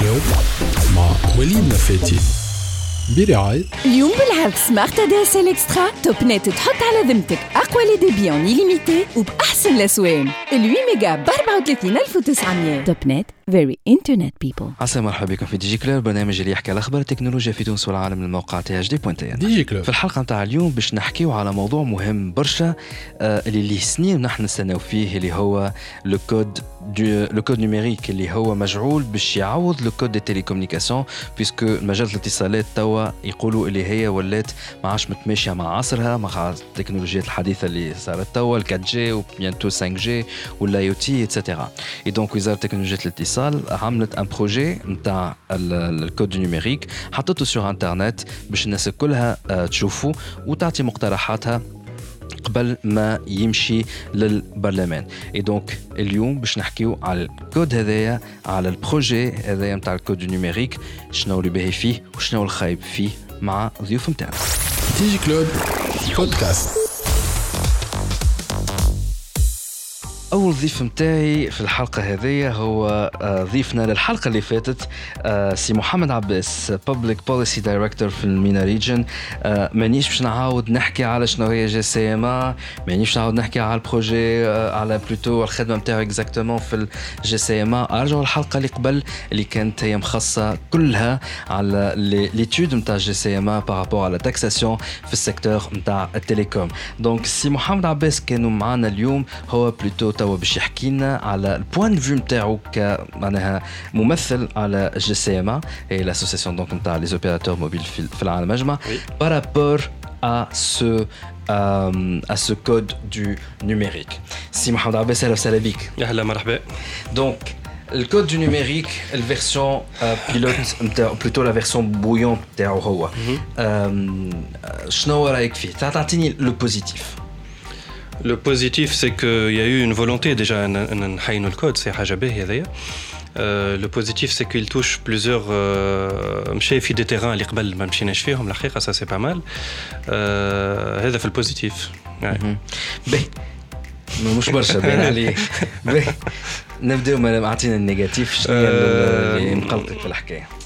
كلوب مع وليد نفاتي برعاية اليوم بالعرض سمارت دي اس ال اكسترا توب نت تحط على ذمتك. أقوى لي ديبي اون ليميتي وبأحسن الأسوان. ال 8 ميجا ب 34900 توب نت فيري انترنت بيبل عسى مرحبا بكم في دي جي كلوب برنامج اللي يحكي على أخبار التكنولوجيا في تونس والعالم من الموقع تي اش دي بوان تي ان. ديجي كلوب في الحلقة نتاع اليوم باش نحكيو على موضوع مهم برشا آه اللي لي سنين نحن نستناو فيه اللي هو لو كود دو لو كود نيميريك اللي هو مجعول باش يعوض لو كود دي تيليكومنيكاسيون بيسكو مجال الاتصالات توا يقولوا اللي هي ولات ما عادش متماشية مع عصرها مع التكنولوجيات الحديثة اللي صارت توا ال 4 جي وبيانتو 5 جي والاي أو تي اتسيتيرا اي دونك وزاره تكنولوجيات الاتصال عملت ان بروجي نتاع الكود نيميريك حطته سور انترنت باش الناس كلها تشوفه وتعطي مقترحاتها قبل ما يمشي للبرلمان اي دونك اليوم باش نحكيو على الكود هذايا على البروجي هذايا نتاع الكود نيميريك شنو اللي باهي فيه وشنو الخايب فيه مع ضيوف نتاعنا ديجي كلوب بودكاست أول ضيف متاعي في الحلقة هذه هو آه، ضيفنا للحلقة اللي فاتت آه، سي محمد عباس بابليك بوليسي دايركتور في المينا ريجن. آه، مانيش باش نعاود نحكي على شنو هي جي سي ام مانيش باش نعاود نحكي على البروجي على بلوتو الخدمة نتاعو اكزاكتومون في الجي سي ام ارجعوا الحلقة اللي قبل اللي كانت هي مخصصة كلها على ليتود نتاع جي سي ام بارابور على تاكساسيون في السيكتور نتاع التليكوم دونك سي محمد عباس كانوا معنا اليوم هو بلوتو توا باش يحكي لنا على البوان فيو نتاعو ك معناها ممثل على جي سي ام ا هي لاسوسيسيون دونك نتاع لي اوبيراتور موبيل في في العالم اجمع بارابور à ce euh, à ce code du numérique. Si Mohamed Abbas اهلا وسهلا بك. يا هلا مرحبا Donc le code du numérique, la version euh, pilote, نتاعو- plutôt la version bouillante نتاعو هو. Euh, شنو رايك فيه؟ تعطيني لو بوزيتيف. لو بوزيتيف سي كو يا يو اون فولونتي ديجا ان ان نحينوا الكود سي حاجه باهيه هذايا لو بوزيتيف سي كو توش بليزيور مشى في دي تيران اللي قبل ما مشيناش فيهم الحقيقه سا سي با مال هذا في البوزيتيف يعني. باهي مش برشا باين عليه. باهي نبداو ما اعطينا النيجاتيف شنو هي اللي مقلقك في الحكايه؟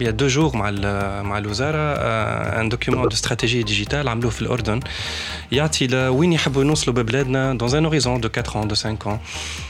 يا يا دو جور مع ال- مع الوزاره ان دوكيومون دو استراتيجي ديجيتال عملوه في الاردن يعطي لوين يحبوا يوصلوا ببلادنا دون ان اوريزون دو 4 ans دو 5 ans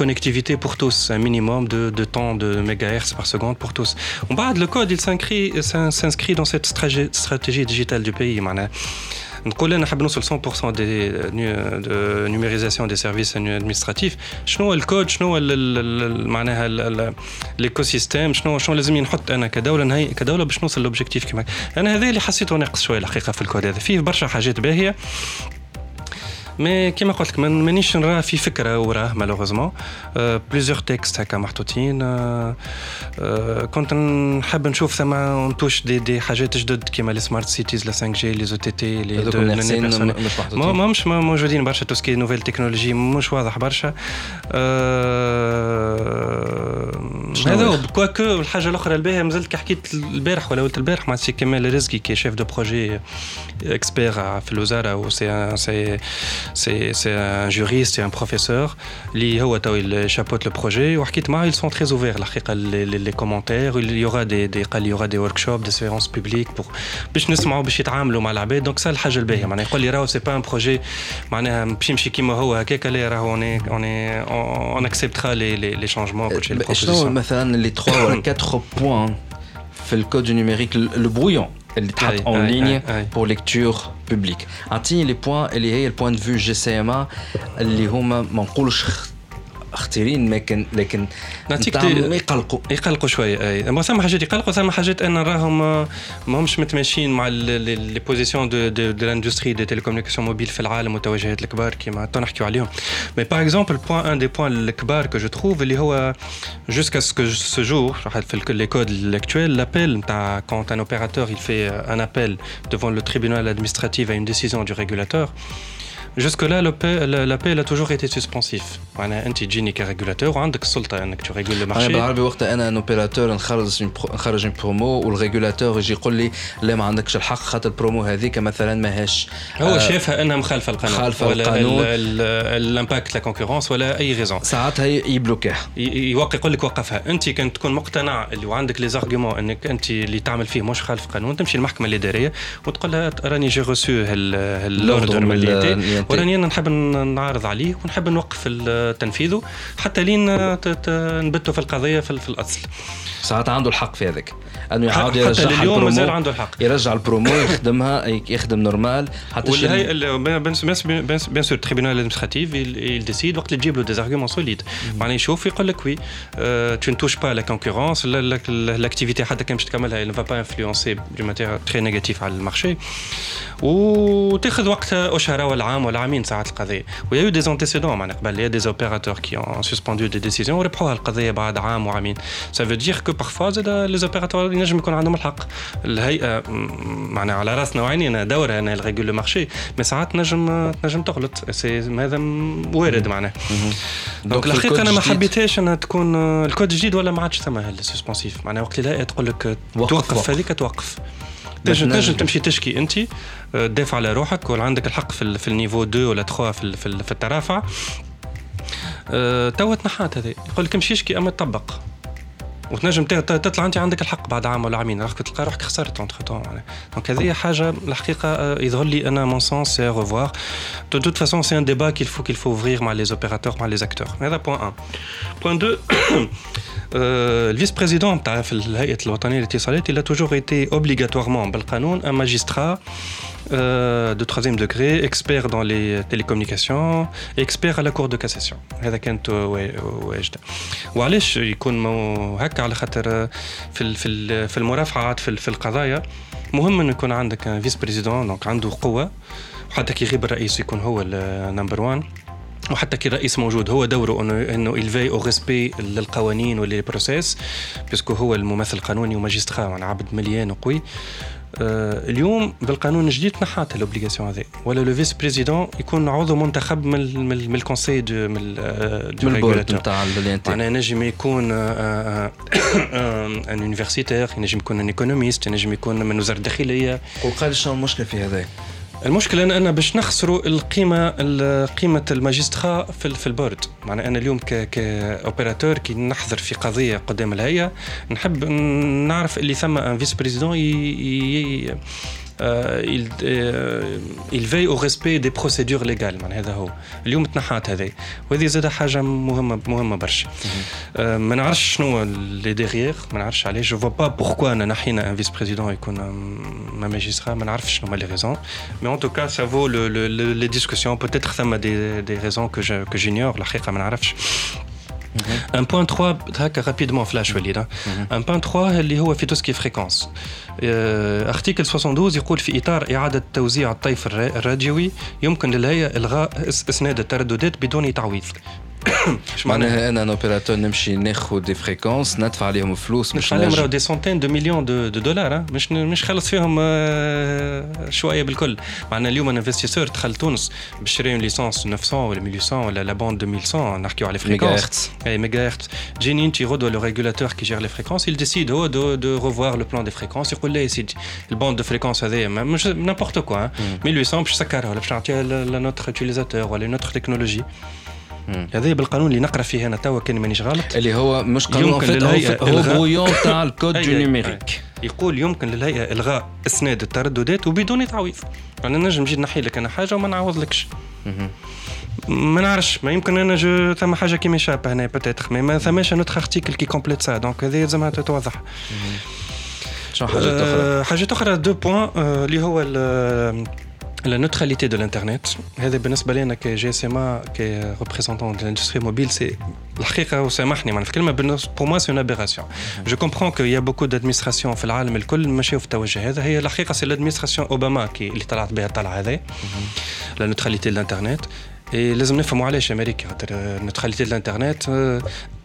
connectivité pour tous un minimum de, de temps de mégahertz par seconde pour tous ومن بعد le code il s'inscrit s'in- s'inscrit dans cette stratégie, stratégie digitale du pays معناها نقول انا نحب نوصل 100% دي دو نيميريزاسيون دي سيرفيس ادمنستراتيف شنو هو الكود شنو هو ال- ال- ال- معناها الايكو سيستيم شنو شنو لازم نحط انا كدوله نهي كدوله باش نوصل لوبجيكتيف كيما انا هذا اللي حسيته ناقص شويه الحقيقه في الكود هذا فيه برشا حاجات باهيه مي كيما قلت لك ما- مانيش نراه في فكرة وراه مالوغوزمون بليزيور تكست هكا محطوطين. آه، آه، كنت نحب نشوف ثما نتوش دي, دي حاجات جدد كيما لي سمارت سيتيز لا 5 جي لي زو تي تي لي ما مش موجودين برشا توسكي نوفيل تكنولوجي مش واضح برشا. شنو هذا هو؟ هو كواكو الحاجة الأخرى الباهيه مازلت كي حكيت البارح ولا ولت البارح مع سي كمال رزقي كي شيف دو بروجي اكسبير في الوزارة و سي C'est un juriste et un professeur. Il chapeaute le projet. Ils sont très ouverts. Les, les commentaires, il y aura des, il y aura des workshops, des séances publiques pour. Donc, ça, c'est pas un projet. On, acceptera les, les, les changements. Les, euh, bah, les trois ou quatre points hein, fait le code numérique, le brouillon اوني اون اكسبترا لي لي لي شانجمون كل شيء شنو مثلا لي 3 ولا 4 بوان في الكود نيميريك البرويون اللي تحط اون ليني بور ليكتور بوبليك اعطيني لي بوان اللي هي البوان دو فيو جي سي ام اللي هما ما نقولش خطيرين لكن لكن نعطيك يقلقوا يقلقوا شويه اي ما ثم حاجات يقلقوا ثم حاجات انا نراهم ما همش متماشيين مع لي بوزيسيون دو دو, دو لاندستري دي تيليكومونيكاسيون موبيل في العالم والتوجهات الكبار كيما تو نحكيو عليهم مي باغ اكزومبل بوان ان دي بوان الكبار كو جو تروف اللي هو جوسكا سكو سو جور في لي كود الاكtuel لابيل نتاع كونت ان اوبيراتور il fait un appel devant le tribunal administratif à une décision du régulateur Jusque-là, l'appel a toujours été suspensif. انت تجيني كريجولاتور وعندك السلطه انك تريجول المارشي أنا بالعربي وقت أنا ان اوبيراتور نخرج نخرج برومو والريجولاتور يجي يقول لي لا ما عندكش الحق خاطر البرومو هذيك مثلا ماهاش هو شافها انها مخالفه القانون مخالفه ولا القانون الامباكت لا كونكورونس ولا اي ريزون ساعتها يبلوكيها يوقع يقول لك وقفها انت كنت تكون مقتنع اللي وعندك لي زارغيومون انك انت اللي تعمل فيه مش خالف قانون تمشي للمحكمه الاداريه وتقول لها راني جي روسو هالاوردر من وراني أنا نحب نعارض عليه ونحب نوقف تنفيذه حتى لين نبتوا في القضية في, في الأصل. ساعات عنده الحق في هذاك. انه يعاود يرجع حتى اليوم مازال عنده الحق يرجع البرومو يخدمها يخدم نورمال حتى والهي بيان سور التريبيونال ادمنستراتيف il décide وقت اللي تجيب له دي ارغيومون سوليد معناها يشوف يقول لك وي tu ne touches pas la concurrence l'activité حتى كان باش تكملها il ne va pas influencer d'une manière très négative على المارشي وتاخذ وقتها اشهر ولا عام ولا عامين ساعات القضيه ويا يو دي انتيسيدون معناها قبل يا دي اوبيراتور كي اون سسبوندو دي ديسيزيون وربحوها القضيه بعد عام وعامين سا فو دير كو بارفوا زاد لي اوبيراتور ينجم يكون عندهم الحق. الهيئة معناها على راسنا وعينينا دورها إنها ريغول لو مارشي مي ساعات نجم تنجم تغلط. سي هذا وارد معناها. دونك الحقيقة أنا ما حبيتهاش إنها تكون الكود جديد ولا ما عادش ثم السسبونسيف معناها وقت اللي تقول لك توقف هذيك توقف. تنجم تنجم تمشي. تشكي أنت تدافع على روحك ولا عندك الحق في, في النيفو 2 ولا 3 في, في, في الترافع. توا تنحات هذا يقول لك امشي اشكي أما تطبق. وتنجم تطلع انت عندك الحق بعد عام ولا عامين راك تلقى روحك خسرت اونتر تون دونك هذه حاجه الحقيقه يظهر لي انا مون سونس سي ريفوار دو توت فاسون سي ان ديبا كيل فو كيل فو اوفرير مع لي اوبيراتور مع لي اكتور هذا بوان 1 بوان 2 الفيس بريزيدون تاع في الهيئه الوطنيه للاتصالات il a toujours été obligatoirement بالقانون un magistrat Euh, de troisième degré, expert dans les télécommunications, expert à la Cour de cassation. هذا كانت واجدة. وعلاش يكون هكا على خاطر في في في المرافعات في, في القضايا مهم إنه يكون عندك فيس بريزيدون دونك عنده قوة وحتى كي يغيب الرئيس يكون هو النمبر 1 وحتى كي الرئيس موجود هو دوره انه إنه الفي أو ريسبي للقوانين وللبروسيس بيسكو هو الممثل القانوني وماجسترا يعني عبد مليان وقوي اليوم بالقانون الجديد تنحات الاوبليغاسيون هذه. ولا لو فيس بريزيدون يكون عضو منتخب من من, من الكونسي دو من دو ريغولاتور نتاع معناها نجم يكون ان يونيفرسيتير ينجم يكون ان ايكونوميست ينجم يكون من وزارة الداخلية. وقال شنو المشكلة في هذا؟ المشكلة أن أنا باش نخسروا القيمة قيمة الماجسترا في في البورد. معناها أنا اليوم كاوبيراتور كي نحضر في قضية قدام الهيئة نحب نعرف اللي ثم ان فيس بريزيدون il, il veille au respect des procédures légales من هذا هو اليوم تنحات هذه وهذه زاد حاجه مهمه مهمه برشا ما نعرفش شنو لي ديغيير ما نعرفش علاش جو فوا با بوركوا انا نحينا ان فيس بريزيدون يكون ما ماجسترا ما نعرفش شنو هما لي ريزون مي ان توكا سا فو لي ديسكسيون بوتيتر ثم دي دي ريزون كو كو جينيور الحقيقه ما نعرفش ان بوان 3 هكا رابيدمون فلاش وليد ان بوان 3 اللي هو في توسكي فريكونس ارتيكل 72 يقول في إطار إعادة توزيع الطيف الراديوي يمكن للهيئة إلغاء إسناد الترددات بدون تعويض. معناها انا ان اوبيراتور نمشي ناخذ دي فريكونس ندفع عليهم فلوس مش عليهم راهو دي سونتين دو مليون دو, دو دولار مش مش خلص فيهم شويه بالكل معناها اليوم انا انفستيسور دخل تونس باش يشري ليسونس 900 ولا 1800 ولا لا باند 2100 نحكيو على فريكونس اي ميجا هرتز جيني انت غدوه لو ريغولاتور كي جير لي فريكونس il décide هو دو دو ريفوار لو بلان دي فريكونس يقول لا يا سيدي الباند دو فريكونس هذايا مش نابورت كوا 1800 باش سكرها ولا باش نعطيها لنوتر يوتيليزاتور ولا نوتر تكنولوجي هذا بالقانون اللي نقرأ فيه أنا توا كان مانيش غلط. اللي هو مش قانون يمكن للهيئة هو برويون تاع الكود دو نيميريك يقول يمكن للهيئة إلغاء إسناد الترددات وبدون تعويض. يعني نجم نجي نحي لك أنا حاجة وما نعوضلكش. ما نعرفش ما يمكن أنا جو ثم حاجة كي ميشابه هنا بتاتر مي ما ثماش نوتخ ارتيكل كي كومبليت سا دونك هذه لازمها تتوضح. شنو حاجات أخرى؟ حاجات أخرى دو بوان اللي هو la neutralité de l'internet هذا بالنسبه لنا كجي اس ام ا كريبريزونتون دو لاندستري موبيل سي الحقيقه وسامحني معناها في الكلمه بور موا سي اون ابيراسيون جو كومبرون كو يا بوكو دادمينستراسيون في العالم الكل ماشيو في التوجه هذا هي الحقيقه سي لادمينستراسيون اوباما كي اللي طلعت بها الطلعه هذه لا نوتراليتي de l'internet Et لازم نفهموا علاش امريكا خاطر neutralité de l'internet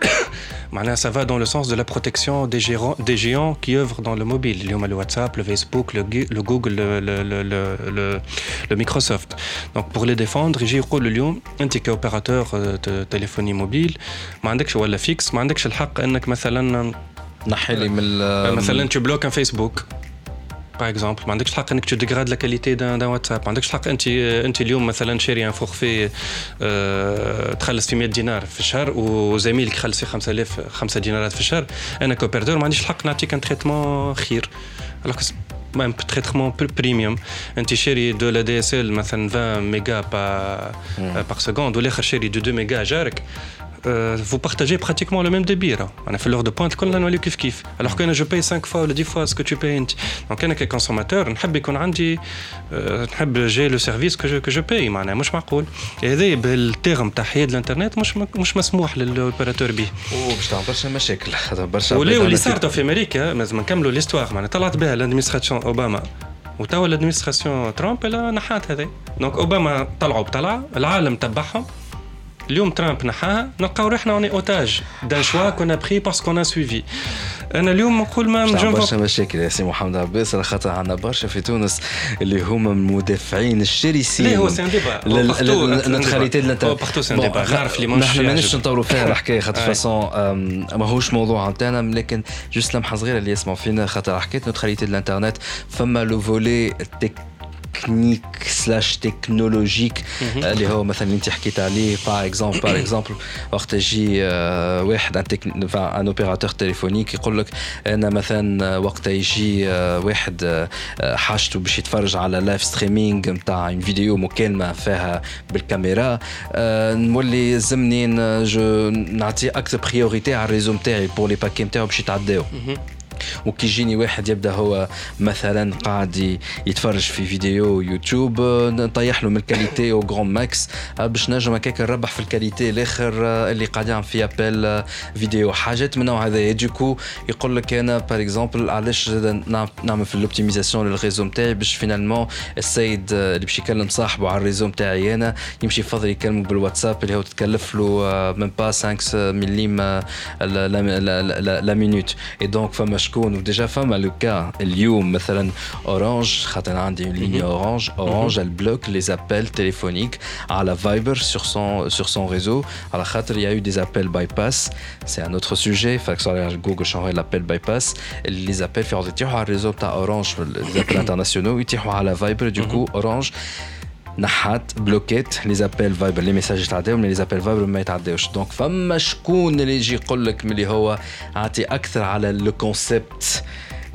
ça va dans le sens de la protection des, gérants, des géants qui œuvrent dans le mobile. Il y a le WhatsApp, le Facebook, le, le Google, le, le, le, le, Microsoft. Donc pour les défendre, يجي يقول اليوم انت كاوبيراتور de téléphonie mobile ما عندكش ولا فيكس ما عندكش الحق انك مثلا نحي لي من مثلا tu bloques un Facebook باغ اكزومبل ما عندكش الحق إنك تديغراد لا كاليتي دان واتساب. ما عندكش الحق انت أنت اليوم مثلا شاري ان فورفي أه تخلص في 100 دينار في الشهر وزميلك يخلص في 5000 5 دينارات في الشهر. أنا كوبيرتور ما عنديش الحق نعطيك ان تريتمون خير. ميم تريتمون بريميوم أنت شاري دو لا دي إس إل مثلا 20 ميجا بار سكوند والآخر شاري دو 2 ميجا جارك. vous partagez pratiquement le même débit. On a fait l'heure de pointe qu'on a kif kif. Alors que je paye 5 fois ou 10 fois ce que tu payes. Donc, quand je consommateur, j'ai le service que je, que je paye. مش معقول. هذا بالتيرم تاع حياد الانترنت مش مش مسموح للاوبيراتور به. وباش تعمل برشا مشاكل برشا ولي واللي صارت في امريكا لازم نكملوا ليستواغ معناها طلعت بها الادمينستراسيون اوباما وتوا الادمينستراسيون ترامب نحات هذا دونك اوباما طلعوا بطلعه العالم تبعهم اليوم ترامب نحاها نلقاو روحنا أوني أوتاج. دان شوا كون بري باسكو سويفي. أنا اليوم نقول ما جو برشا مشاكل يا سي محمد عباس على خاطر عندنا برشا في تونس اللي هما المدافعين الشرسين. لا هو سي ان ديبا نتخاليتي الانترنت بارتو سي ان ديبا نعرف اللي نحن ماناش نطولوا فيها الحكاية خاطر فاسون ماهوش موضوع نتاعنا لكن جوست لمحة صغيرة اللي يسمعوا فينا خاطر حكيت نوتراليتي الانترنت فما لو فولي تكنيك سلاش تكنولوجيك اللي هو مثلا انت حكيت عليه باغ اكزومبل باغ اكزومبل وقت يجي واحد ان اوبيراتور تليفونيك يقول لك أنا مثلا وقت يجي واحد حاجته باش يتفرج على لايف ستريمينغ نتاع فيديو مكالمة فيها بالكاميرا نولي زمني نعطي أكثر بريوريتي على الريزو نتاعي بور لي باكي نتاعو باش يتعداو. وكي يجيني واحد يبدأ هو مثلا قاعد يتفرج في فيديو يوتيوب نطيح له من الكاليتي أو غران ماكس باش نجم هكاك نربح في الكاليتي الآخر اللي قاعدين في ابل فيديو. حاجات من النوع هذا دوكو يقول لك أنا بار اكزومبل علاش نعمل في الاوبتيميزاسيون للريزو نتاعي باش فينالمون السيد اللي باش يكلم صاحبه على الريزو نتاعي أنا يمشي يفضل يكلمه بالواتساب اللي هو تتكلف له من با 5 مليم لا مينوت اي دونك فما شكون وديجا فما لو كا اليوم مثلا اورانج خاطر عندي اون ليني اورانج اورانج elle bloque les appels téléphoniques على فايبر sur son sur son réseau على خاطر il y a eu des appels bypass c'est un autre sujet فاك sur جوجل شنو هي l'appel bypass les appels في يطيحوا على الريزو تاع اورانج les appels internationaux يطيحوا على فايبر du coup اورانج نحات بلوكيت لي زابيل فايبر لي ميساج يتعداو لي زابيل فايبر ما يتعداوش دونك فما شكون اللي يجي يقول لك ملي هو عاطي أكثر على لو كونسيبت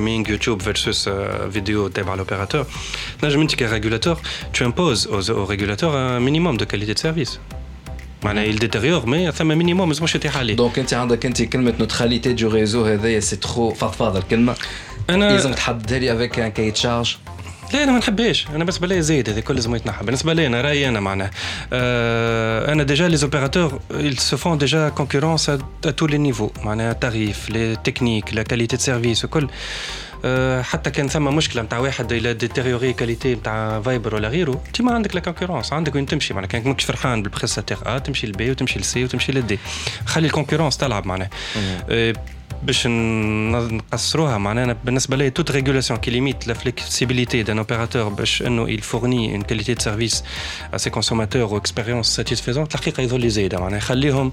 streaming YouTube versus euh, vidéo à l'opérateur, là je me dis qu'un régulateur, tu imposes aux, aux, régulateurs un minimum de qualité de service. معناها il détériore mais ثم minimum لازمش يتيح دونك انت عندك انت كلمه نوتراليتي دو ريزو هذايا سي ترو فضفاضه الكلمه انا لازم تحددها لي افيك ان كاي تشارج لا أنا ما نحبهاش. أنا بالنسبة لي زايد هذا كل لازم يتنحى بالنسبة لي أنا رأيي أنا معناه أه أنا ديجا لي زوبيراتور ils se font déjà concurrence à, à tous les niveaux. معناها التاريف لي تكنيك لا كاليتي دو سيرفيس وكل حتى كان ثم مشكلة نتاع واحد إلى ديتيريوري كاليتي نتاع فايبر ولا غيره. انت ما عندك لا كونكورونس عندك وين تمشي. معناها كانك ماكش فرحان بالبريستاتير ا تمشي للبي وتمشي للسي وتمشي للدي خلي الكونكورونس تلعب معناها. باش نقصروها معناها بالنسبه لي توت ريغولاسيون كي ليميت لا فليكسيبيليتي دان اوبيراتور باش انه il fournit une qualité de service à ses consommateurs ou expérience satisfaisante الحقيقه يظل زايده معناها يخليهم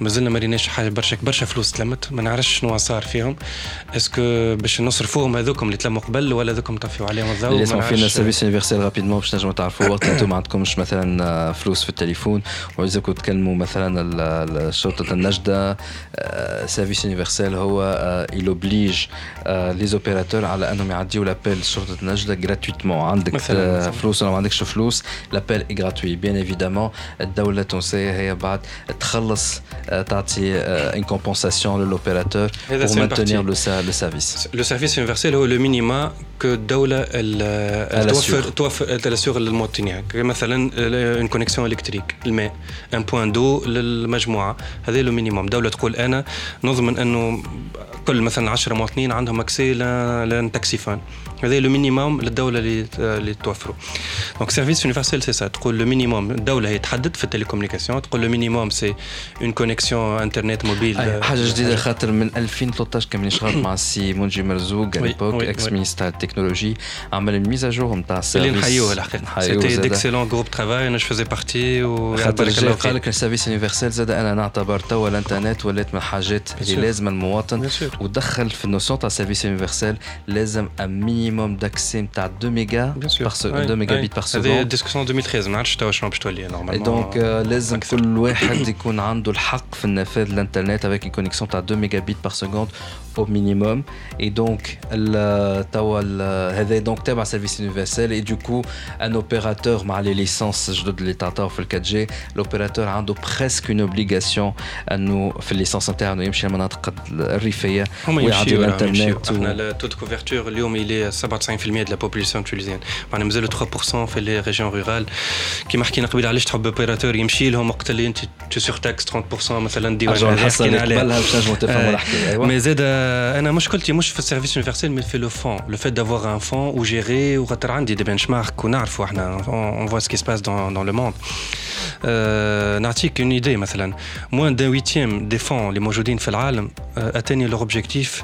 مازلنا ما ريناش حاجة برشا برشا فلوس تلمت. ما نعرفش شنو صار فيهم. اسكو باش نصرفوهم هذوكم اللي تلموا قبل ولا هذوكم طفيوا عليهم الضوء؟ اللي يسمعوا فينا سيرفيس يونيفرسال رابيدمون باش تنجموا تعرفوا. وقت أنتم ما عندكمش مثلا فلوس في التليفون. وعايزكم تكلموا مثلا شرطه النجدة سيرفيس يونيفرسال هو oblige لي زوبيراتور على أنهم يعديوا لابيل شرطة النجدة جراتويتمون عندك مثلاً. فلوس ولا ما عندكش فلوس لابيل اي غراتوي بيان ايفيدامون الدولة التونسية هي بعد تخلص une compensation à l'opérateur pour maintenir le, le service. Le service universel هو le minimum que الدولة توفر توفر تسيغ للمواطنين مثلا une connexion électrique الماء un point d'eau للمجموعة هذا لو مينيموم دولة تقول أنا نضمن أنه كل مثلا 10 مواطنين عندهم اكسي لتاكسيفون هذا لو مينيموم للدولة اللي اللي توفره دونك سيرفيس يونيفرسال سي سا تقول لو مينيموم الدولة هي تحدد في التليكومنيكاسيون. تقول لو مينيموم سي اون كونيكسيون انترنت موبيل حاجة جديدة خاطر من 2013 كان نشتغل مع السي منجي مرزوق ليبوك إكس مينستر التكنولوجي عمل الميزا جور نتاع السيرفيس اللي نحيوه الحقيقة سيتي ديكسيلون جروب ترافاي أنا فيزي بارتي و خاطر قال لك السيرفيس يونيفرسال زاد أنا نعتبر توا الإنترنت ولات من الحاجات اللي لازم المواطن ودخل في النوسيون تاع سيرفيس يونيفرسال لازم مينيموم داكسي نتاع 2 ميجا بار 2 ميجا بيت بار سكوند هذه ديسكسيون 2013 ما نعرفش توا شنو باش تولي نورمالمون دونك لازم كل واحد يكون عنده الحق في النفاذ الانترنت افيك une connexion تاع 2 ميجا بيت بار سكوند au minimum et donc توا هذا دونك تابع سيرفيس يونيفرسال et du coup un opérateur مع les licences جدد اللي تعطاو في ال 4G l'opérateur عنده presque une obligation انه في الليسانس نتاعو يمشي للمناطق الريفيه هما يمشيو الانترنت احنا التود كوفرتور اليوم اللي 97% دو لا بوبولاسيون تونيزيان معناها مازالوا 3% في لي ريجيون رورال كيما حكينا قبيل علاش تحب اوبيراتور يمشي لهم وقت اللي انت تو سور تاكس 30% مثلا ديوان حكينا عليها قبلها باش نجموا تفهموا الحكايه مي زاد انا مشكلتي مش في السيرفيس يونيفرسال مي في لو فون لو فيت دافوار ان فون و جيري وخاطر عندي دي بنش مارك ونعرفوا احنا اون فوا سكي سباس دون دون لو موند نعطيك اون ايدي مثلا موان دان ويتيام دي فون اللي موجودين في العالم اتاني لور اوبجيكتيف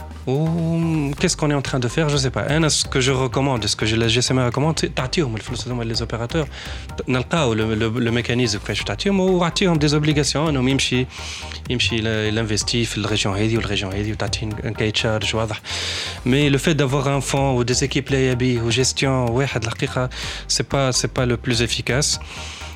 ou qu'est-ce qu'on est en train de faire, je ne sais pas. Hein, ce que je recommande, ce que la GSM recommande, c'est t'attirent les opérateurs, le, le, le mécanisme que je t'attire, ou des obligations, hein, nous imchi, imchi l'investit, la région Hedi ou la région Hedi, un charge, Mais le fait d'avoir un fonds ou des équipes ou gestion, ouais, c'est pas, pas le plus efficace.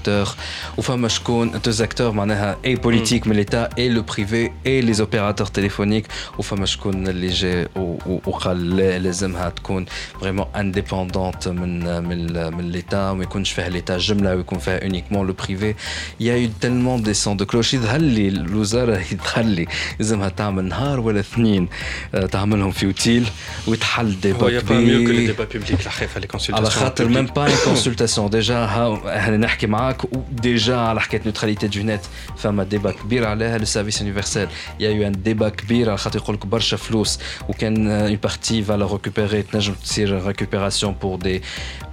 اكتور وفما شكون deux acteurs معناها اي بوليتيك من ليتا اي لو بريفي اي لي اوبيراتور تليفونيك وفما شكون اللي جا وقال لا لازمها تكون فريمون انديبوندونت من من من ليتا وما يكونش فيها ليتا جمله ويكون فيها اونيكمون لو بريفي يا يو تيلمون دي سون دو كلوش يظهر لي الوزاره يظهر لي لازمها تعمل نهار ولا اثنين آه، تعملهم في اوتيل ويتحل ديبا هو يا با ميو كو لي كبير ديبا بوبليك الحقيقه لي على خاطر ميم با كونسلتاسيون ديجا احنا نحكي معاك وديجا على حكايه نوتراليتي دو نت فما ديبا كبير عليها لو سيرفيس يونيفرسال يا يو ان ديبا كبير على خاطر يقول لك برشا فلوس وكان اون بارتي فالا ريكوبيري تنجم تصير ريكوبيراسيون بور دي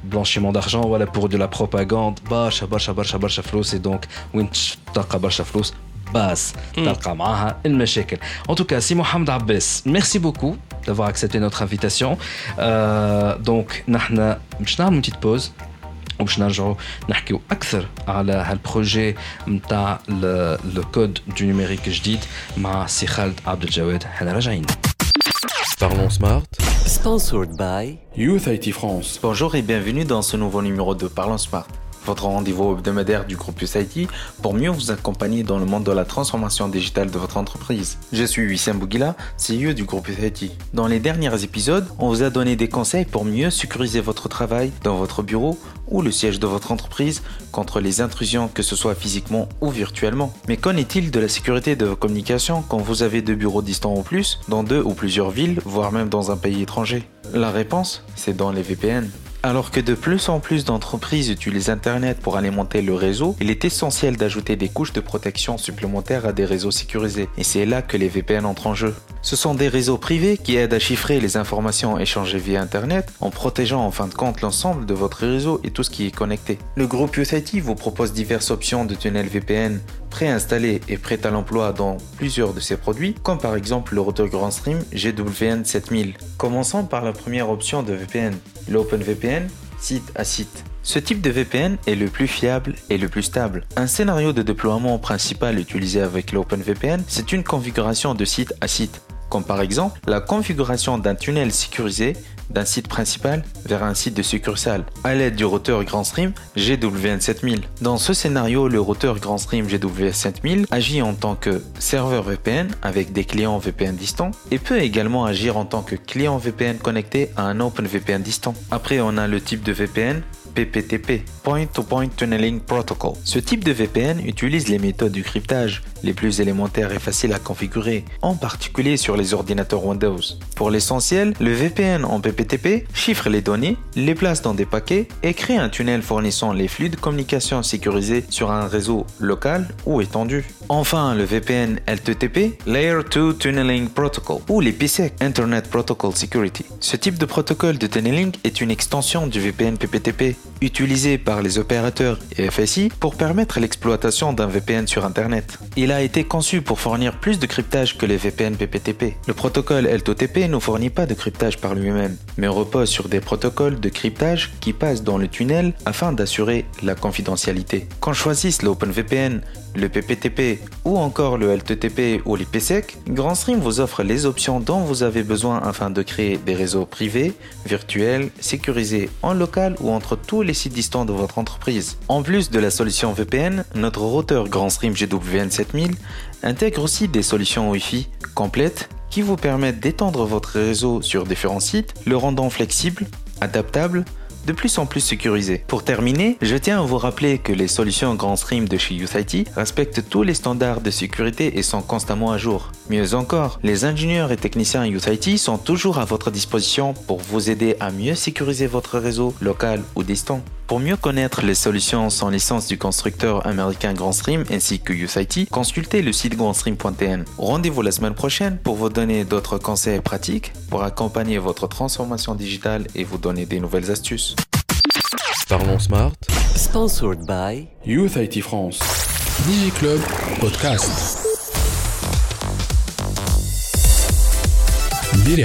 بلانشيمون دارجون ولا بور دو لا بروباغاند برشا برشا برشا برشا فلوس اي دونك وين تلقى برشا فلوس باس تلقى معاها المشاكل En tout cas, si Mohamed Abbas, merci beaucoup d'avoir accepté notre invitation. Euh, donc, نحن باش نعمل une petite pause وباش نرجعوا نحكيو اكثر على هالبروجي نتاع لو كود دو نيميريك جديد مع سي خالد عبد الجواد احنا راجعين Parlons Smart. Sponsored by Youth IT France. Bonjour et bienvenue dans ce nouveau numéro de Parlons Smart, votre rendez-vous hebdomadaire du groupe USIT pour mieux vous accompagner dans le monde de la transformation digitale de votre entreprise. Je suis Wissam Bougila, CEO du groupe USIT. Dans les derniers épisodes, on vous a donné des conseils pour mieux sécuriser votre travail dans votre bureau ou le siège de votre entreprise contre les intrusions, que ce soit physiquement ou virtuellement. Mais qu'en est-il de la sécurité de vos communications quand vous avez deux bureaux distants ou plus, dans deux ou plusieurs villes, voire même dans un pays étranger? La réponse, c'est dans les VPN. Alors que de plus en plus d'entreprises utilisent Internet pour alimenter le réseau, il est essentiel d'ajouter des couches de protection supplémentaires à des réseaux sécurisés. Et c'est là que les VPN entrent en jeu. Ce sont des réseaux privés qui aident à chiffrer les informations échangées via Internet en protégeant en fin de compte l'ensemble de votre réseau et tout ce qui est connecté. Le groupe USIT vous propose diverses options de tunnels VPN préinstallés et prêts à l'emploi dans plusieurs de ses produits, comme par exemple le routeur GrandStream GWN 7000. Commençons par la première option de VPN, l'OpenVPN site à site. Ce type de VPN est le plus fiable et le plus stable. Un scénario de déploiement principal utilisé avec l'OpenVPN, c'est une configuration de site à site, comme par exemple la configuration d'un tunnel sécurisé d'un site principal vers un site de succursale à l'aide du routeur GrandStream GWN7000. Dans ce scénario, le routeur GrandStream GW7000 agit en tant que serveur VPN avec des clients VPN distants et peut également agir en tant que client VPN connecté à un OpenVPN distant. Après, on a le type de VPN PPTP, Point to Point Tunneling Protocol. Ce type de VPN utilise les méthodes du cryptage les plus élémentaires et faciles à configurer, en particulier sur les ordinateurs Windows. Pour l'essentiel, le VPN en PPTP chiffre les données, les place dans des paquets et crée un tunnel fournissant les flux de communication sécurisés sur un réseau local ou étendu. Enfin, le VPN LTTP, Layer 2 Tunneling Protocol, ou les PSEC, Internet Protocol Security. Ce type de protocole de tunneling est une extension du VPN PPTP, utilisé par les opérateurs et FSI pour permettre l'exploitation d'un VPN sur Internet. Il a été conçu pour fournir plus de cryptage que les VPN PPTP. Le protocole LTTP ne fournit pas de cryptage par lui-même, mais repose sur des protocoles de cryptage qui passent dans le tunnel afin d'assurer la confidentialité. Qu'on choisisse l'OpenVPN, le PPTP ou encore le LTTP ou l'IPsec, GrandStream vous offre les options dont vous avez besoin afin de créer des réseaux privés, virtuels, sécurisés en local ou entre tous les sites distants de votre entreprise. En plus de la solution VPN, notre routeur GrandStream GWN 7000 intègre aussi des solutions Wi-Fi complètes qui vous permettent d'étendre votre réseau sur différents sites, le rendant flexible, adaptable, de plus en plus sécurisé. Pour terminer, je tiens à vous rappeler que les solutions Grand Stream de chez YouthIT respectent tous les standards de sécurité et sont constamment à jour. Mieux encore, les ingénieurs et techniciens YouthIT sont toujours à votre disposition pour vous aider à mieux sécuriser votre réseau local ou distant. Pour mieux connaître les solutions sans licence du constructeur américain Grandstream ainsi que USIT, consultez le site grandstream.tn. Rendez-vous la semaine prochaine pour vous donner d'autres conseils pratiques pour accompagner votre transformation digitale et vous donner des nouvelles astuces. Parlons Smart. Sponsored by Youth IT France. DigiClub Podcast. Billy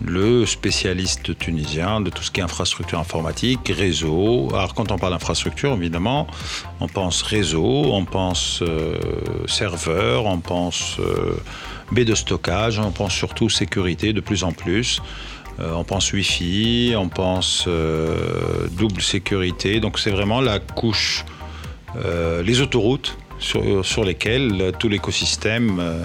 le spécialiste tunisien de tout ce qui est infrastructure informatique, réseau. Alors, quand on parle d'infrastructure, évidemment, on pense réseau, on pense euh, serveur, on pense euh, baie de stockage, on pense surtout sécurité de plus en plus. Euh, on pense Wi-Fi, on pense double sécurité. Donc c'est vraiment la couche, les autoroutes sur, lesquelles tout l'écosystème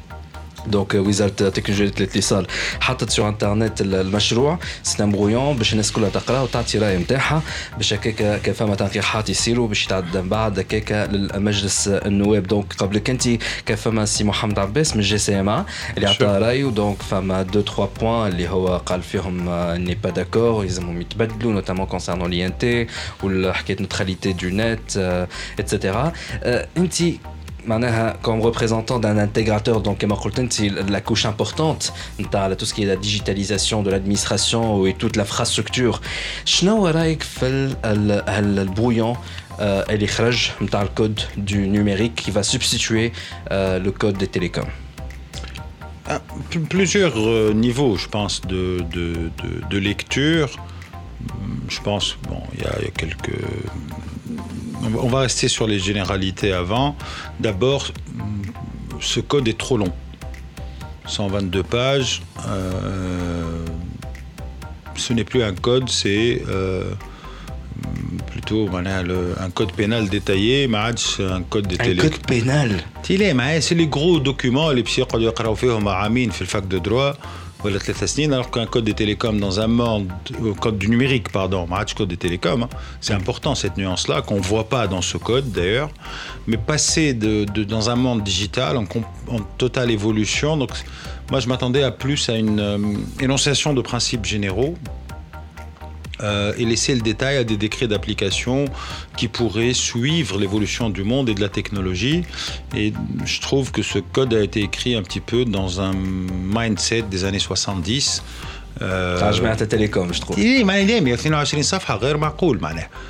دونك وزاره تكنولوجيا الاتصال حطت سو انترنت المشروع سي ان برويون باش الناس كلها تقرا وتعطي راي نتاعها باش هكاك كان فما تنقيحات يصيروا باش يتعدى من بعد هكاك للمجلس النواب دونك قبلك انت كان فما سي محمد عباس من جي سي ام ا اللي عطى رايه دونك فما دو تخوا بوان اللي هو قال فيهم ني با داكور يلزمهم يتبدلوا نوتامون كونسيرنون لي ان تي وحكايه نوتراليتي دو نت اتسيتيرا انت معناها comme représentant d'un intégrateur donc كما قلت انت la couche importante نتاع tout ce qui est la digitalisation de l'administration et toute l'infrastructure شنو هو رايك في ال- ال- ال- البرويون آه، اللي خرج نتاع الكود du numérique qui va substituer euh, le code des télécoms Ah, pl- plusieurs euh, niveaux, je pense, de, de, de- de lecture. Hum, Je pense, bon, il y, a il y a quelques. on va rester sur les généralités avant. D'abord, ce code est trop long. 122 pages. Euh, ce n'est plus un code, c'est euh, plutôt un code pénal détaillé, un code Un code pénal. C'est les gros documents, les psychologues qui ont fait le fac de droit ولا ثلاث سنين alors qu'un code des télécoms dans un monde euh, code du numérique pardon ما عادش code des télécoms hein. c'est important cette nuance là qu'on voit pas dans ce code d'ailleurs mais passer de, de- dans un monde digital en, com- en totale évolution donc moi je m'attendais à plus à une euh, énonciation de principes généraux euh, et laisser le détail à des décrets d'application qui pourraient suivre l'évolution du monde et de la technologie. Et je trouve que ce code a été écrit un petit peu dans un mindset des années 70. Euh, تاع جماعه التليكوم je trouve ايه ما ليه 122 صفحه غير معقول معناها آه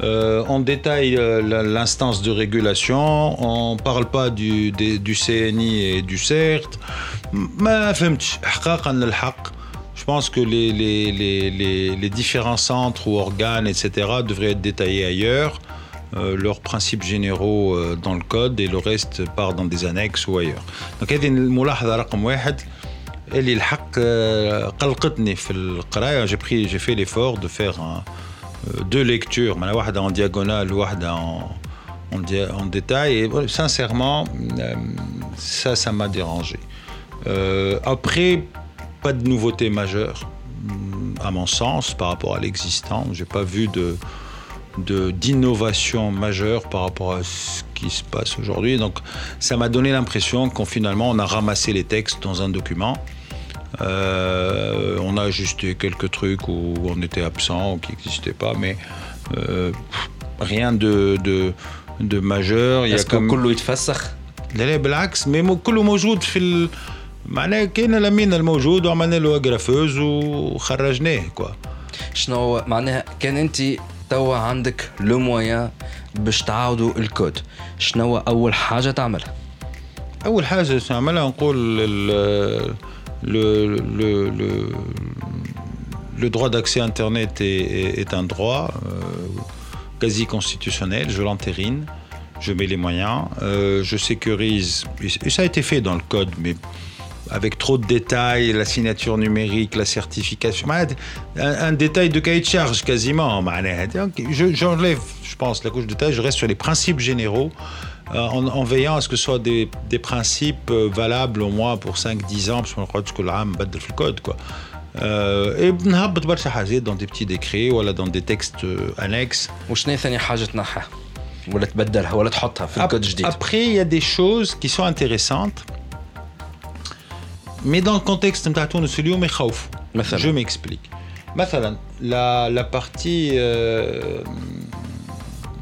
Euh, on détaille euh, l'instance de régulation, on ne parle pas du, CNI et du CERT. Je pense que les, différents centres ou organes, etc., devraient être détaillés ailleurs, euh, leurs principes généraux dans le code et le reste part dans des annexes ou ailleurs. Donc, j'ai pris, j'ai fait l'effort de faire un. Euh, deux lectures, une en diagonale, une en, en, détail. Et sincèrement, euh, ça, ça m'a dérangé. Euh, après, pas de nouveauté majeure, mm, à mon sens, par rapport à l'existant. Je n'ai pas vu de d'innovation majeure par rapport à ce qui se passe aujourd'hui. Donc ça m'a donné l'impression qu'on finalement on a ramassé les textes dans un document Euh, on a ajusté quelques trucs où on était absent ou qui n'existaient pas, mais euh, rien de, de, de majeur. Il y a est-ce que. كله يتفسخ لا لا بالعكس مي كله موجود في ال... معناه كاين الامين الموجود وعملنا له اجرافوز وخرجناه كوا شنو معناها كان انت توا عندك لو مويان باش تعاودوا الكود شنو اول حاجة تعملها اول حاجة نعملها نقول le, droit d'accès à Internet est, un droit euh, quasi constitutionnel, je l'entérine, je mets les moyens, euh, je sécurise, ça a été fait dans le code, mais avec trop de détails, la signature numérique, la certification, un, détail de cahier de charge quasiment. J'enlève, je, je pense, la couche de détail, je reste sur les principes généraux en, en veillant à ce que ce soit des, des principes euh, valables au moins pour 5-10 ans, parce qu'on croit que l'âme bat le code. Quoi. Euh, et نهبط برشا حاجات dans des petits décrets ou dans des textes euh, annexes. وشنو ثاني حاجه تنحى ولا تبدلها ولا تحطها في الكود جديد Après, il y a des choses qui sont intéressantes, mais dans le contexte نتاع تونس اليوم يخوفوا. مثلا Je m'explique. مثلا la, la partie euh,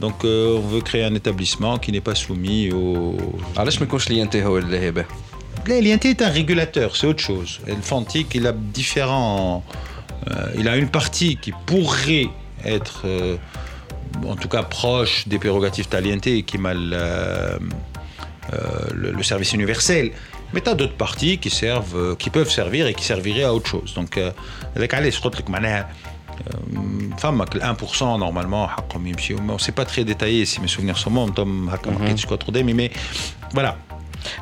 donc euh, on veut créer un établissement qui n'est pas soumis au علاش ما يكونش لي انت هو اللي هبه L'INT est un régulateur, c'est autre chose. Et le FANTIC, il a différents. euh, il a une partie qui pourrait être, euh, en tout cas, proche des prérogatives de l'INT qui m'a le, euh, le, le service universel. Mais tu as d'autres parties qui servent, euh, qui peuvent servir et qui serviraient à autre chose. Donc, euh, avec Alice, je crois que معناها فما 1% normalement حقهم يمشيوا mais c'est pas très détaillé si mes souvenirs sont bons Tom هكا ما لقيتش trop قدامي mais voilà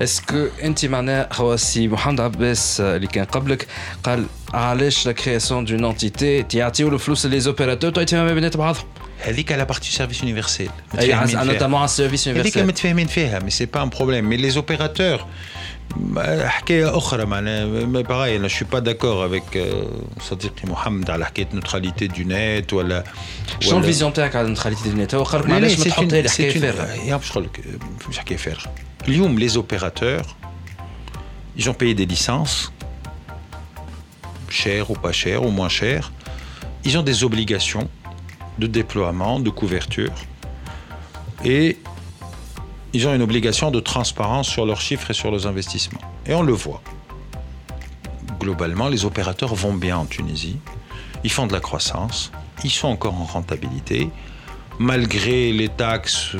اسكو انت معناها هو سي محمد عباس اللي كان قبلك قال علاش لا كرياسيون دون انتيتي تعطيو الفلوس لي زوبيراتور تعطي ما بينات بعضهم هذيك على بارتي سيرفيس يونيفرسيل اي نوتامون على السيرفيس هذيك يونيفرسال متفاهمين فيها مي سي با ان بروبليم مي لي اوبيراتور حكايه اخرى معناها ما باغي انا شو با داكور افيك صديقي محمد على حكايه نوتراليتي دو نت ولا شنو الفيزيون تاعك على النيوتراليتي دو نت هو قال لك معليش ما تحط هذه حكايه فارغه يا باش نقول لك مش حكايه فارغه اليوم لي اوبيراتور ils ont payé des licences chères ou pas chères ou moins chères ils ont des obligations de déploiement de couverture et ils ont une obligation de transparence sur leurs chiffres et sur leurs investissements. Et on le voit. Globalement, les opérateurs vont bien en Tunisie. Ils font de la croissance. Ils sont encore en rentabilité. Malgré les taxes,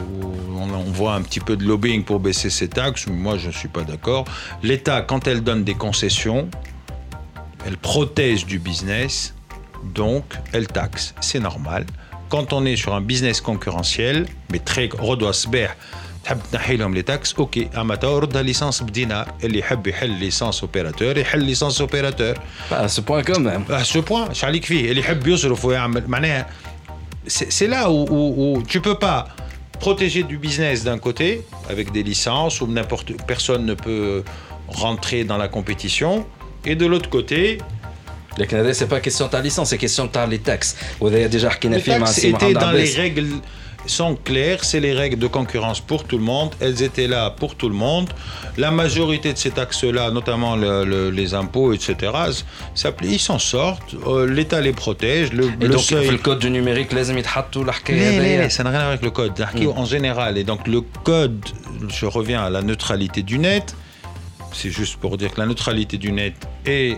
on, voit un petit peu de lobbying pour baisser ces taxes. Moi, je ne suis pas d'accord. L'État, quand elle donne des concessions, elle protège du business. Donc, elle taxe. C'est normal. Quand on est sur un business concurrentiel, mais très تحب تنحي لهم لي تاكس اوكي اما تو ردها ليسانس بدينار اللي يحب يحل ليسانس اوبيراتور يحل ليسانس اوبيراتور à ce point quand même à ce point اش عليك فيه اللي يحب يصرف ويعمل معناها c'est c'est là où, où, où tu peux pas protéger du business d'un côté avec des licences où n'importe personne ne peut rentrer dans la compétition et de l'autre côté لكن هذا سي با كيسيون تاع ليسونس سي كيسيون تاع لي تاكس وهذا ديجا حكينا les فيه مع taxes سي étaient محمد dans les عباس règles sont claires, c'est les règles de concurrence pour tout le monde, elles étaient là pour tout le monde. La majorité de ces taxes-là, notamment les impôts, etc., ils s'en sortent, euh, l'État les protège. Le, le code du numérique, les ça n'a rien à voir avec le code, mm. en général. Et donc, le code, je reviens à la neutralité du net, c'est juste pour dire que la neutralité du net est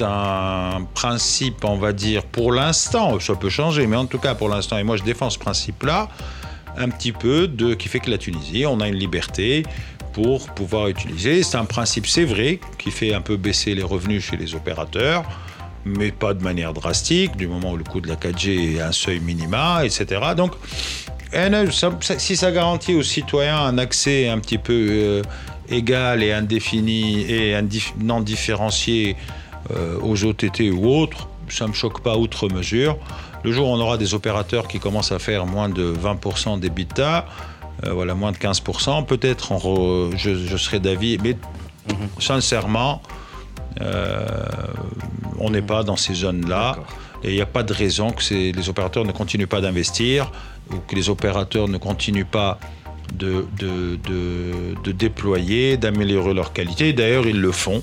un principe, on va dire, pour l'instant, ça peut changer, mais en tout cas pour l'instant, et moi je défends ce principe-là, un petit peu de qui fait que la Tunisie, on a une liberté pour pouvoir utiliser. C'est un principe, c'est vrai, qui fait un peu baisser les revenus chez les opérateurs, mais pas de manière drastique, du moment où le coût de la 4G est un seuil minima, etc. Donc, eh, si ça garantit aux citoyens un accès un petit peu euh, égal et indéfini et non différencié euh, aux OTT ou autres, ça ne me choque pas outre mesure. Le jour où on aura des opérateurs qui commencent à faire moins de 20% d'EBITDA, euh, voilà, moins de 15%, peut-être je, je serai d'avis, mais sincèrement, euh, on n'est pas dans ces zones-là. Et il n'y a pas de raison que les opérateurs ne continuent pas d'investir ou que les opérateurs ne continuent pas de, de, de- de déployer, d'améliorer leur qualité. D'ailleurs, ils le font.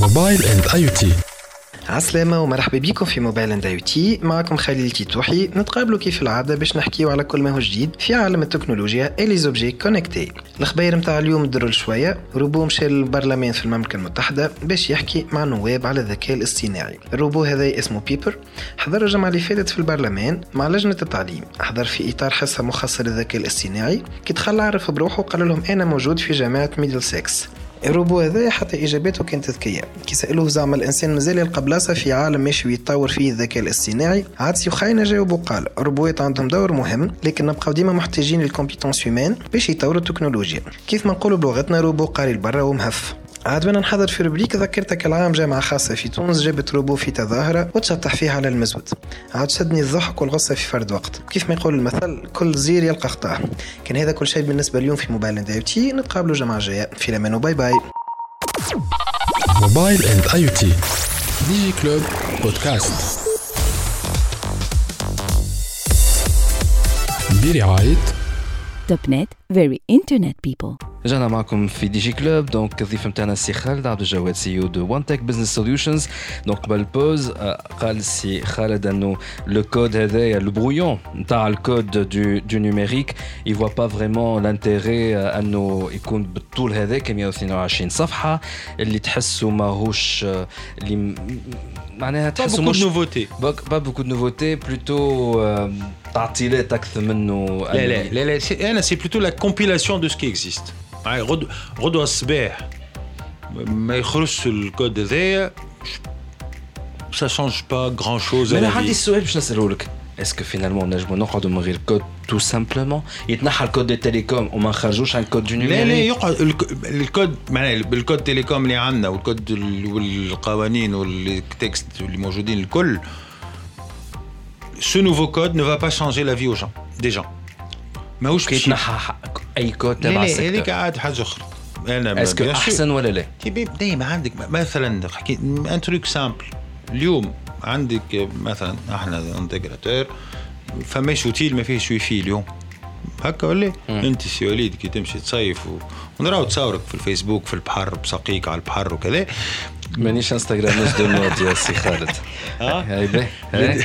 موبايل إند آي تي. عسلامة ومرحبا بكم في موبايل إند تي. معكم خليل تيتوحي. نتقابلوا كيف العادة باش نحكيو على كل ما هو جديد في عالم التكنولوجيا اي لي زوبجي كونكتي الخباير متاع اليوم تدرل شوية. روبو مشى للبرلمان في المملكة المتحدة باش يحكي مع نواب على الذكاء الاصطناعي. الروبو هذا اسمه بيبر. حضر الجمعة اللي فاتت في البرلمان مع لجنة التعليم. حضر في إطار حصة مخصصة للذكاء الاصطناعي. كي دخل عرف بروحه وقال لهم أنا موجود في جامعة ميدل سكس الروبو هذا حتى اجاباته كانت ذكيه كي سألوه زعما الإنسان مازال يلقى بلاصة في عالم ماشي ويتطور فيه الذكاء الاصطناعي عاد سيوخاينا جاوب وقال الروبوات عندهم دور مهم لكن نبقاو ديما محتاجين للكومبيتونس هيومان باش يطوروا التكنولوجيا. كيف ما نقولوا بلغتنا روبو قاري البرا ومهف. عاد وأنا نحضر في روبريك ذكرتك العام جامعة خاصة في تونس جابت روبو في تظاهرة وتشطح فيها على المزود. عاد شدني الضحك والغصة في فرد وقت. كيف ما يقول المثل كل زير يلقى خطاه كان هذا كل شيء بالنسبة اليوم في موبايل دايوتي نتقابلوا جمعة جاية في الأمان وباي باي. موبايل إند آي تي. ديجي كلوب بودكاست برعاية توب نت فيري انترنت بيبل رجعنا معكم في دي جي كلوب دونك الضيف نتاعنا السي خالد عبد الجواد سي او دو وان تك بزنس سوليوشنز دونك قبل البوز قال السي خالد انه لو كود هذايا لو برويون نتاع الكود دو دو نيميريك يفوا با فريمون لانتيغي انه يكون بالطول هذاك 122 صفحه اللي تحسوا ماهوش اللي معناها تحسوا مش نوفوتي با بوكو دو نوفوتي بلوتو تعطيلات اكثر منه لا لا لا لا انا سي بلوتو لا كومبيلاسيون دو سكي اكزيست غدوه غدوه الصباح ما يخرجش الكود هذايا سا شونج با غران شوز انا عندي السؤال باش نساله لك اسكو فينالمون نجمو نقعدوا من غير كود تو سامبلومون يتنحى الكود دي تيليكوم وما نخرجوش عن الكود دو لا لا يقعد الكود معناها بالكود تيليكوم اللي عندنا والكود والقوانين والتكست اللي موجودين الكل ce nouveau code ne va pas changer la vie aux gens, des gens. ماهوش كي يتنحى اي كود تبع السيكتور هذيك عاد حاجة أخرى أنا اسكو احسن ولا لا؟ دائما عندك مثلا حكي ان تروك سامبل اليوم عندك مثلا إحنا انتجراتور فماش اوتيل ما فيهش ويفي اليوم هكا ولا انت سي وليد كي تمشي تصيف و... ونراو تصورك في الفيسبوك في البحر بسقيك على البحر وكذا مانيش انستغراموس دو مود يا سي خالد هاي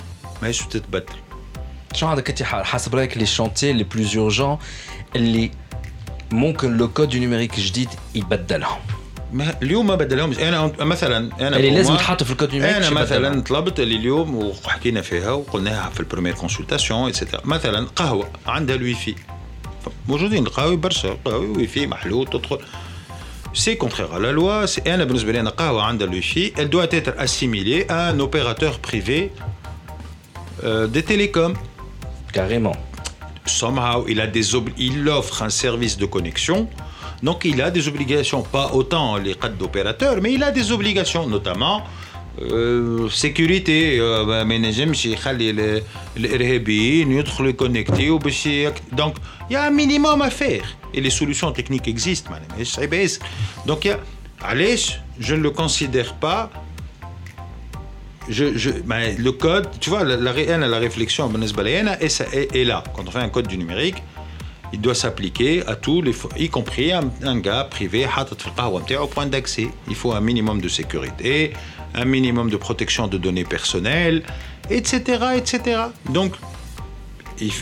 ماهيش تتبدل شو عندك انت حسب رايك لي شونتي لي بلوز اورجون اللي ممكن لو كود نيميريك جديد يبدلهم ما اليوم ما بدلهمش انا مثلا انا اللي لازم تحط في الكود نيميريك انا مثلا طلبت اللي اليوم وحكينا فيها وقلناها في البروميير كونسلتاسيون ايتترا مثلا قهوه عندها الوي في موجودين القهاوي برشا قهاوي وي في محلول تدخل c'est contraire à la loi. C'est un elle doit être assimilée à un opérateur privé euh, des télécoms. Carrément. Somehow, il, a des il offre un service de connexion. Donc, il a des obligations, pas autant les cadres d'opérateurs, mais il a des obligations, notamment euh, sécurité. Donc, il y a un minimum à faire. Et les solutions techniques existent. Donc, allez, je ne le considère pas. Le code, tu vois, la, la, la réflexion est, est là. Quand on fait un code du numérique, il doit s'appliquer à tous les, y compris un, un gars privé, au point d'accès. Il faut un minimum de sécurité, un minimum de protection de données personnelles, etc., etc. Donc,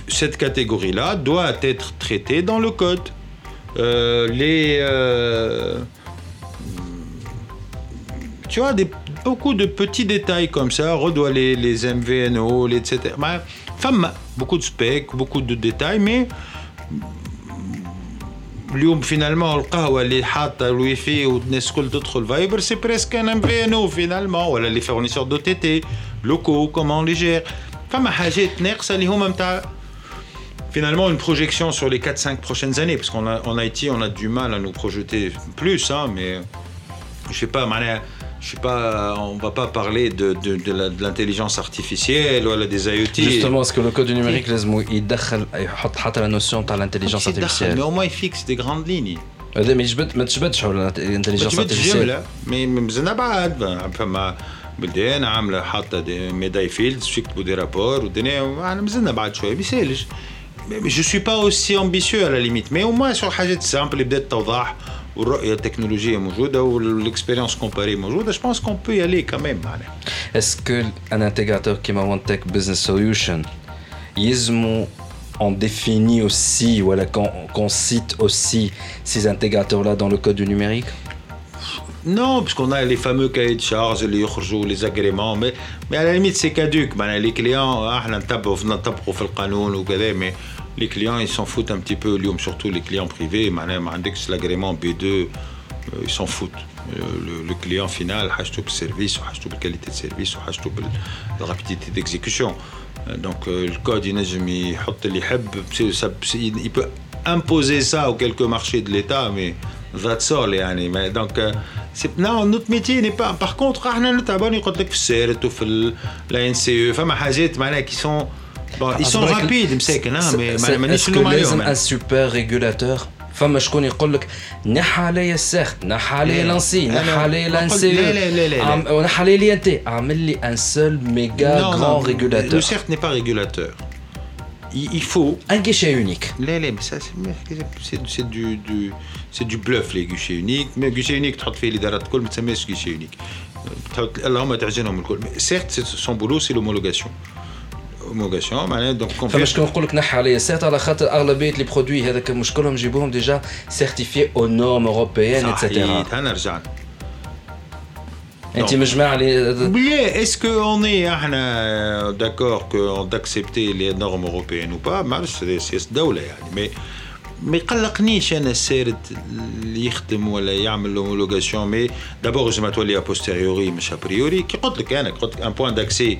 cette catégorie-là doit être traitée dans le code. Euh, les, euh, tu vois, des, beaucoup de petits détails comme ça, redoit les, les MVNO, les, etc. Enfin, beaucoup de specs, beaucoup de détails, mais اليوم فينالمون القهوه اللي حاطه الوي في والناس الكل تدخل فايبر سي بريسك ان ام في ان او فينالمون ولا لي فورنيسور دو تي تي لوكو كومون لي جير فما حاجات ناقصه اللي هما نتاع finalement une projection sur les 4-5 prochaines années, parce qu'en en Haïti, on a du mal à nous projeter plus, hein, mais je sais pas, Je suis pas, on va pas parler de, de, de la- de l'intelligence artificielle ou des IoT. Justement, est-ce que le code du numérique لازم يدخل يحط حتى la notion تاع l'intelligence Mais artificielle au moins il fixe des grandes lignes. هذا ما يجبد ما تجبدش حول l'intelligence تجبد artificielle جمله مي مازلنا بعد فما بلدان عامله حاطه دي ميداي فيلدز باش يكتبوا دي رابور والدنيا انا مازلنا بعد شويه ما يسالش جو سوي با اوسي امبيسيو على ليميت مي او موان شو حاجات سامبل اللي بدات توضح والرؤيه التكنولوجيه موجوده والاكسبيريونس كومباري موجوده جو بونس كون بو يالي كمان معناها Est-ce que un intégrateur qui m'a OneTech Business Solution, يلزموا on définit aussi, voilà, qu'on qu'on cite aussi ces intégrateurs-là dans le code du numérique Non, parce qu'on a les fameux cahiers de charges, les يخرجوا, les agréments, mais, mais à la limite c'est caduc. معناها les clients, احنا نتبعوا نطبقوا في القانون وكذا, mais Les clients, ils s'en foutent un petit peu, surtout les clients privés. L'agrément B2, euh, ils s'en foutent. Euh, le, client final, le service, la qualité de service, la rapidité d'exécution. Euh, donc le code, il peut imposer ça aux quelques marchés de l'État, mais that's all. Mais donc, non, notre métier n'est pas. Par contre, nous avons des abonnés qui sont sur la NCE, enfin, qui sont. bon, ils sont rapides مساكن ها mais C'est- ما- مانيش Est-ce que نلوم لازم عليهم un super régulateur فما شكون يقول لك نحى عليا الساخت نحى عليا لا. لانسي لا، نحى لا. عليا ما قلت- لانسي لا، لا، لا، لا، لا. ونحى عليا ليانتي اعمل لي ان سول ميجا Non, grand non, régulateur Le CERT n'est pas régulateur. Il, il faut. un guichet unique لا لا mais ça c'est c'est c'est du du c'est du bluff les guichets uniques mais guichet unique تحط فيه الادارات الكل ما تسميش guichet unique تحط- اللهم تعجنهم الكل Mais certes c'est- son boulot c'est l'homologation موغاشيون معناها دونك كونفيرم فاش كنقول لك نحى على ياسات على خاطر أغلبية لي برودوي هذاك مش كلهم جيبوهم ديجا سيرتيفي أو نورم اوروبيان اتسيتيرا أنا رجعنا انت مجمع لي بلي اسكو اوني إحنا داكور كو داكسبتي لي نورم اوروبيان أو با مارش سي دولة يعني. مي ما يقلقنيش أنا السارد اللي يخدم ولا يعمل هومولوغاسيون مي دابور لازم تولي ا بوستيريوري مش ا بريوري كي قلت لك أنا قلت لك ان بوان داكسي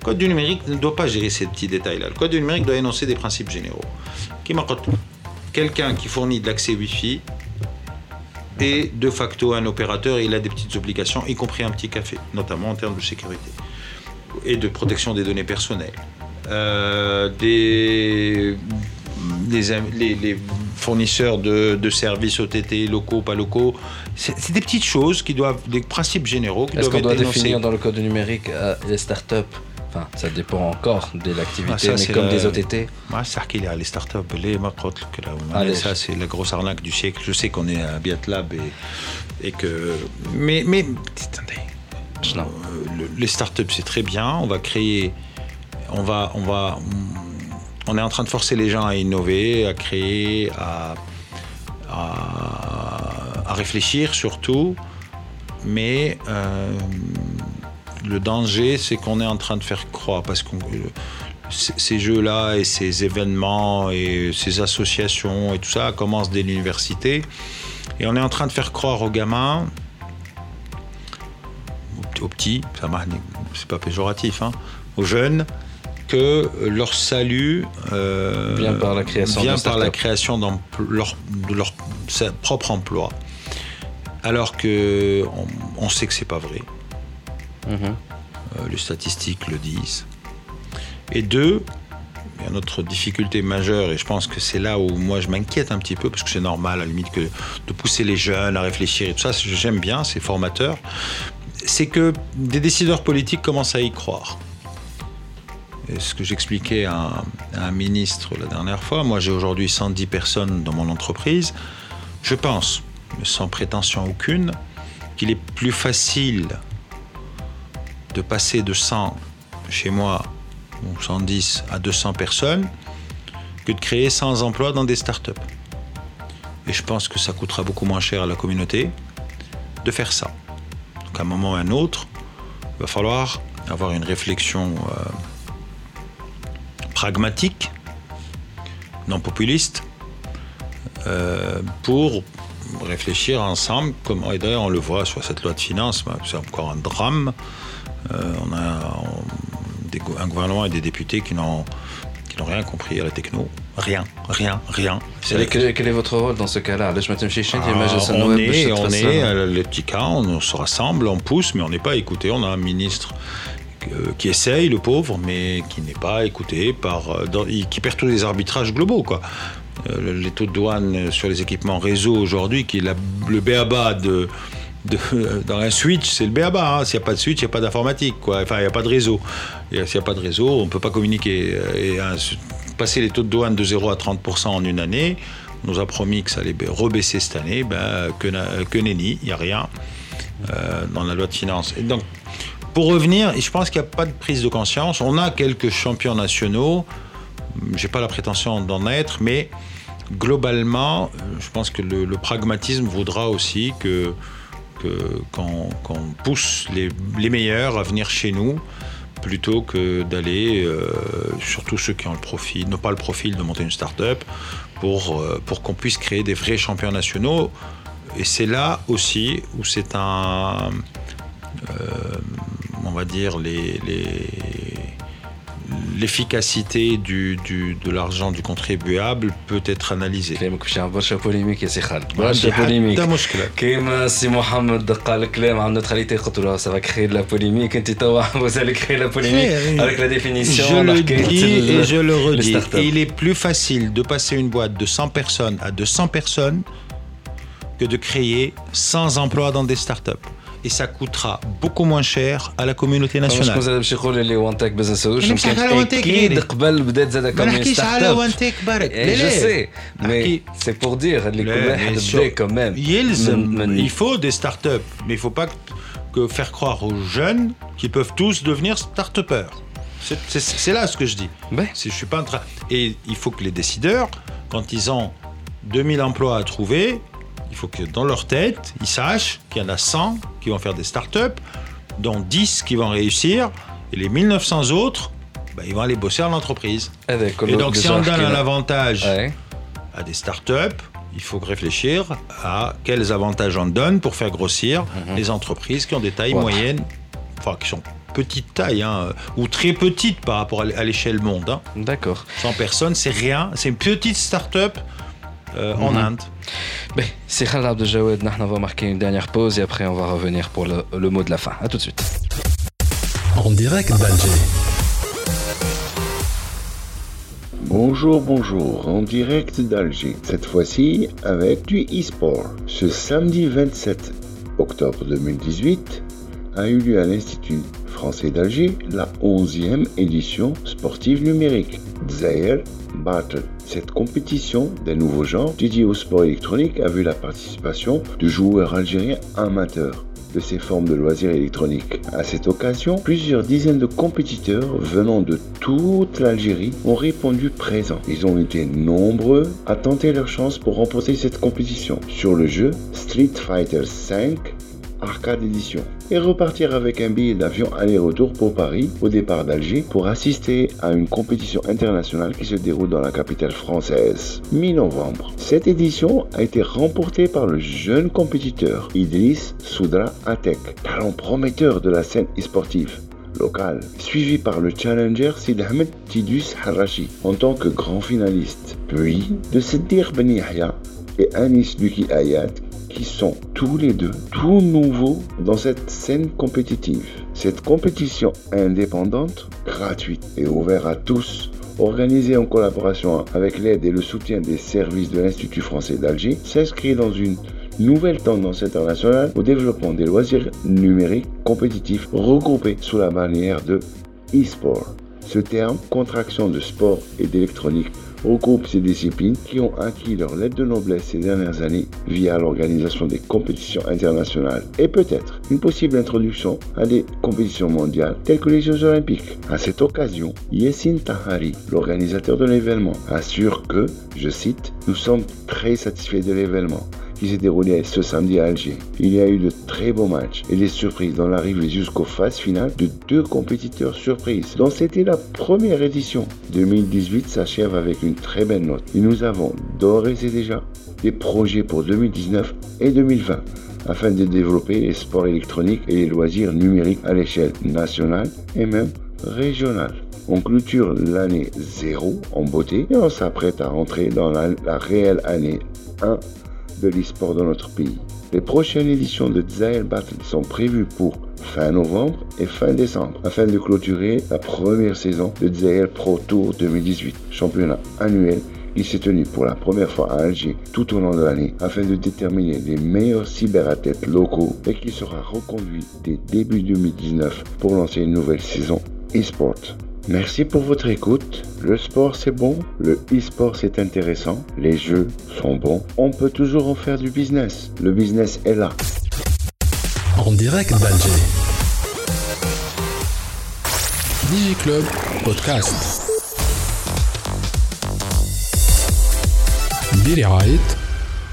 Le code du numérique ne doit pas gérer ces petits détails-là. Le code du numérique doit énoncer des principes généraux. Quelqu'un qui fournit de l'accès Wi-Fi est de facto un opérateur et il a des petites obligations, y compris un petit café, notamment en termes de sécurité et de protection des données personnelles. Euh, les, fournisseurs de, de, services OTT, locaux, pas locaux. C'est des petites choses qui doivent, des principes généraux qui Est-ce qu'on doit définir dans le code numérique euh, les startups? Ça dépend encore de l'activité, ah, mais comme des OTT. Ah, ça qu'il y a les startups, les macrot que là. ah, ça c'est la grosse arnaque du siècle. Je sais qu'on est à Biatlab et, et que, mais mais attendez, euh, les startups c'est très bien. On va créer, on va on va, on est en train de forcer les gens à innover, à créer, à, à, réfléchir surtout, mais euh, le danger, c'est qu'on est en train de faire croire, parce que ces jeux-là et ces événements et ces associations et tout ça commencent dès l'université. Et on est en train de faire croire aux gamins, aux- petits, ça c'est pas péjoratif, hein, aux jeunes, que leur salut euh, Vient par la création vient de par la création leur- de leur sa- propre emploi. Alors que on, on sait que c'est pas vrai. Mhm. Euh, les statistiques le disent. Et deux, il y a une autre difficulté majeure, et je pense que c'est là où moi je m'inquiète un petit peu, parce que c'est normal à la limite de pousser les jeunes à réfléchir et tout ça, j'aime bien, c'est formateur, c'est que des décideurs politiques commencent à y croire. Et ce que j'expliquais à un ministre la dernière fois, moi j'ai aujourd'hui 110 personnes dans mon entreprise, je pense, sans prétention aucune, qu'il est plus facile de passer de 100 chez moi, ou 110 à 200 personnes, que de créer 100 emplois dans des startups. Et je pense que ça coûtera beaucoup moins cher à la communauté de faire ça. Donc qu'à un moment ou à un autre, il va falloir avoir une réflexion euh, pragmatique, non populiste, euh, pour réfléchir ensemble comment, et d'ailleurs on le voit sur cette loi de finances, c'est encore un drame. Euh, on a un gouvernement et des députés qui n'ont rien compris à la techno. Rien, rien, rien. Quel est, quel est votre rôle dans ce cas-là? Ah, On est, on est les petits cas, on se rassemble, on pousse, mais on n'est pas écouté. On a un ministre euh, qui essaye, le pauvre, mais qui n'est pas écouté par, euh, qui perd tous les arbitrages globaux, quoi. Euh, les taux de douane sur les équipements réseau aujourd'hui, qui est le béaba de, dans un switch, c'est le béaba. Hein. S'il n'y a pas de switch, il n'y a pas d'informatique. Enfin, il n'y a pas de réseau. S'il n'y a pas de réseau, on ne peut pas communiquer. Et passer les taux de douane de 0 à 30% en une année, on nous a promis que ça allait rebaisser cette année. Ben, que, que nenni, il n'y a rien dans la loi de finances. Donc, pour revenir, je pense qu'il n'y a pas de prise de conscience. On a quelques champions nationaux. J'ai pas la prétention d'en être, mais globalement, je pense que le, pragmatisme voudra aussi que qu'on pousse les, meilleurs à venir chez nous plutôt que d'aller, euh, surtout ceux qui ont le profil, n'ont pas le profil de monter une start-up, pour, euh, qu'on puisse créer des vrais champions nationaux. Et c'est là aussi où c'est un. Euh, on va dire, les, l'efficacité du, du, de l'argent du contribuable peut être analysée. كلامك باش برشا بوليميك يا سي خالد برشا بوليميك مشكلة كيما سي محمد قال كلام عن نوتراليتي قلت له سا كري لا بوليميك انت توا vous allez créer la polémique avec la définition je le dis et je le redis il est plus facile de passer une boîte de 100 personnes à 200 personnes que de créer 100 emplois dans des startups et ça coûtera beaucoup moins cher à la communauté nationale. Je sais, mais c'est pour dire quand même. Il faut des startups, mais il ne faut pas que faire croire aux jeunes qu'ils peuvent tous devenir start-upers. C'est là ce que je dis. Je suis pas en train. Et il faut que les décideurs, quand ils ont 2000 emplois à trouver, il faut que dans leur tête, ils sachent qu'il y en a 100 qui vont faire des startups, dont 10 qui vont réussir, et les 1900 autres, bah, ils vont aller bosser en entreprise. Et donc, si on donne un avantage à des startups, il faut réfléchir à quels avantages on donne pour faire grossir mhm. les entreprises qui ont des tailles moyennes, enfin qui sont petite taille, hein, ou très petites par rapport à l'échelle monde. Hein. D'accord. 100 personnes, c'est rien, c'est une petite start-up euh, en mhm. Inde. C'est Khaled Abdeljawed, on va marquer une dernière pause et après on va revenir pour le, le mot de la fin. A tout de suite. En direct d'Alger. Bonjour, bonjour, en direct d'Alger, cette fois-ci avec du e-sport. Ce samedi 27 octobre 2018 a eu lieu à l'Institut français d'Alger la 11e édition sportive numérique. Zaire Battle. Cette compétition des nouveaux genres dédiée au sport électronique a vu la participation de joueurs algériens amateurs de ces formes de loisirs électroniques. À cette occasion, plusieurs dizaines de compétiteurs venant de toute l'Algérie ont répondu présents. Ils ont été nombreux à tenter leur chance pour remporter cette compétition. Sur le jeu Street Fighter V, Arcade Edition et repartir avec un billet d'avion aller-retour pour Paris au départ d'Alger pour assister à une compétition internationale qui se déroule dans la capitale française. Mi-novembre. Cette édition a été remportée par le jeune compétiteur Idriss Soudra Atek, talent prometteur de la scène e-sportive locale, suivi par le challenger Sid Tidus Harashi en tant que grand finaliste, puis de Siddir Ben Yahya et Anis Duki Ayat qui sont tous les deux tout nouveaux dans cette scène compétitive. Cette compétition indépendante, gratuite et ouverte à tous, organisée en collaboration avec l'aide et le soutien des services de l'Institut français d'Alger, s'inscrit dans une nouvelle tendance internationale au développement des loisirs numériques compétitifs regroupés sous la bannière de e-sport. Ce terme, contraction de sport et d'électronique, regroupe ces disciplines qui ont acquis leur lettre de noblesse ces dernières années via l'organisation des compétitions internationales et peut-être une possible introduction à des compétitions mondiales telles que les Jeux Olympiques. À cette occasion, Yessine Tahari, l'organisateur de l'événement, assure que, je cite, nous sommes très satisfaits de l'événement qui s'est déroulé ce samedi à Alger. Il y a eu de très beaux matchs et des surprises dans l'arrivée jusqu'aux phases finales de deux compétiteurs surprises, dont c'était la première édition. 2018 s'achève avec une très belle note et nous avons d'ores et déjà des projets pour 2019 et 2020 afin de développer les sports électroniques et les loisirs numériques à l'échelle nationale et même régionale. On clôture l'année 0 en beauté et on s'apprête à rentrer dans la, réelle année 1 de l'e-sport dans notre pays. Les prochaines éditions de Zael Battle sont prévues pour fin novembre et fin décembre afin de clôturer la première saison de Zael Pro Tour 2018, championnat annuel qui s'est tenu pour la première fois à Alger tout au long de l'année afin de déterminer les meilleurs cyberathlètes locaux et qui sera reconduit dès début 2019 pour lancer une nouvelle saison e-sport. Merci pour votre écoute. Le sport c'est bon, le e-sport c'est intéressant, les jeux sont bons. On peut toujours en faire du business. Le business est là. En direct d'Alger. DigiClub Podcast.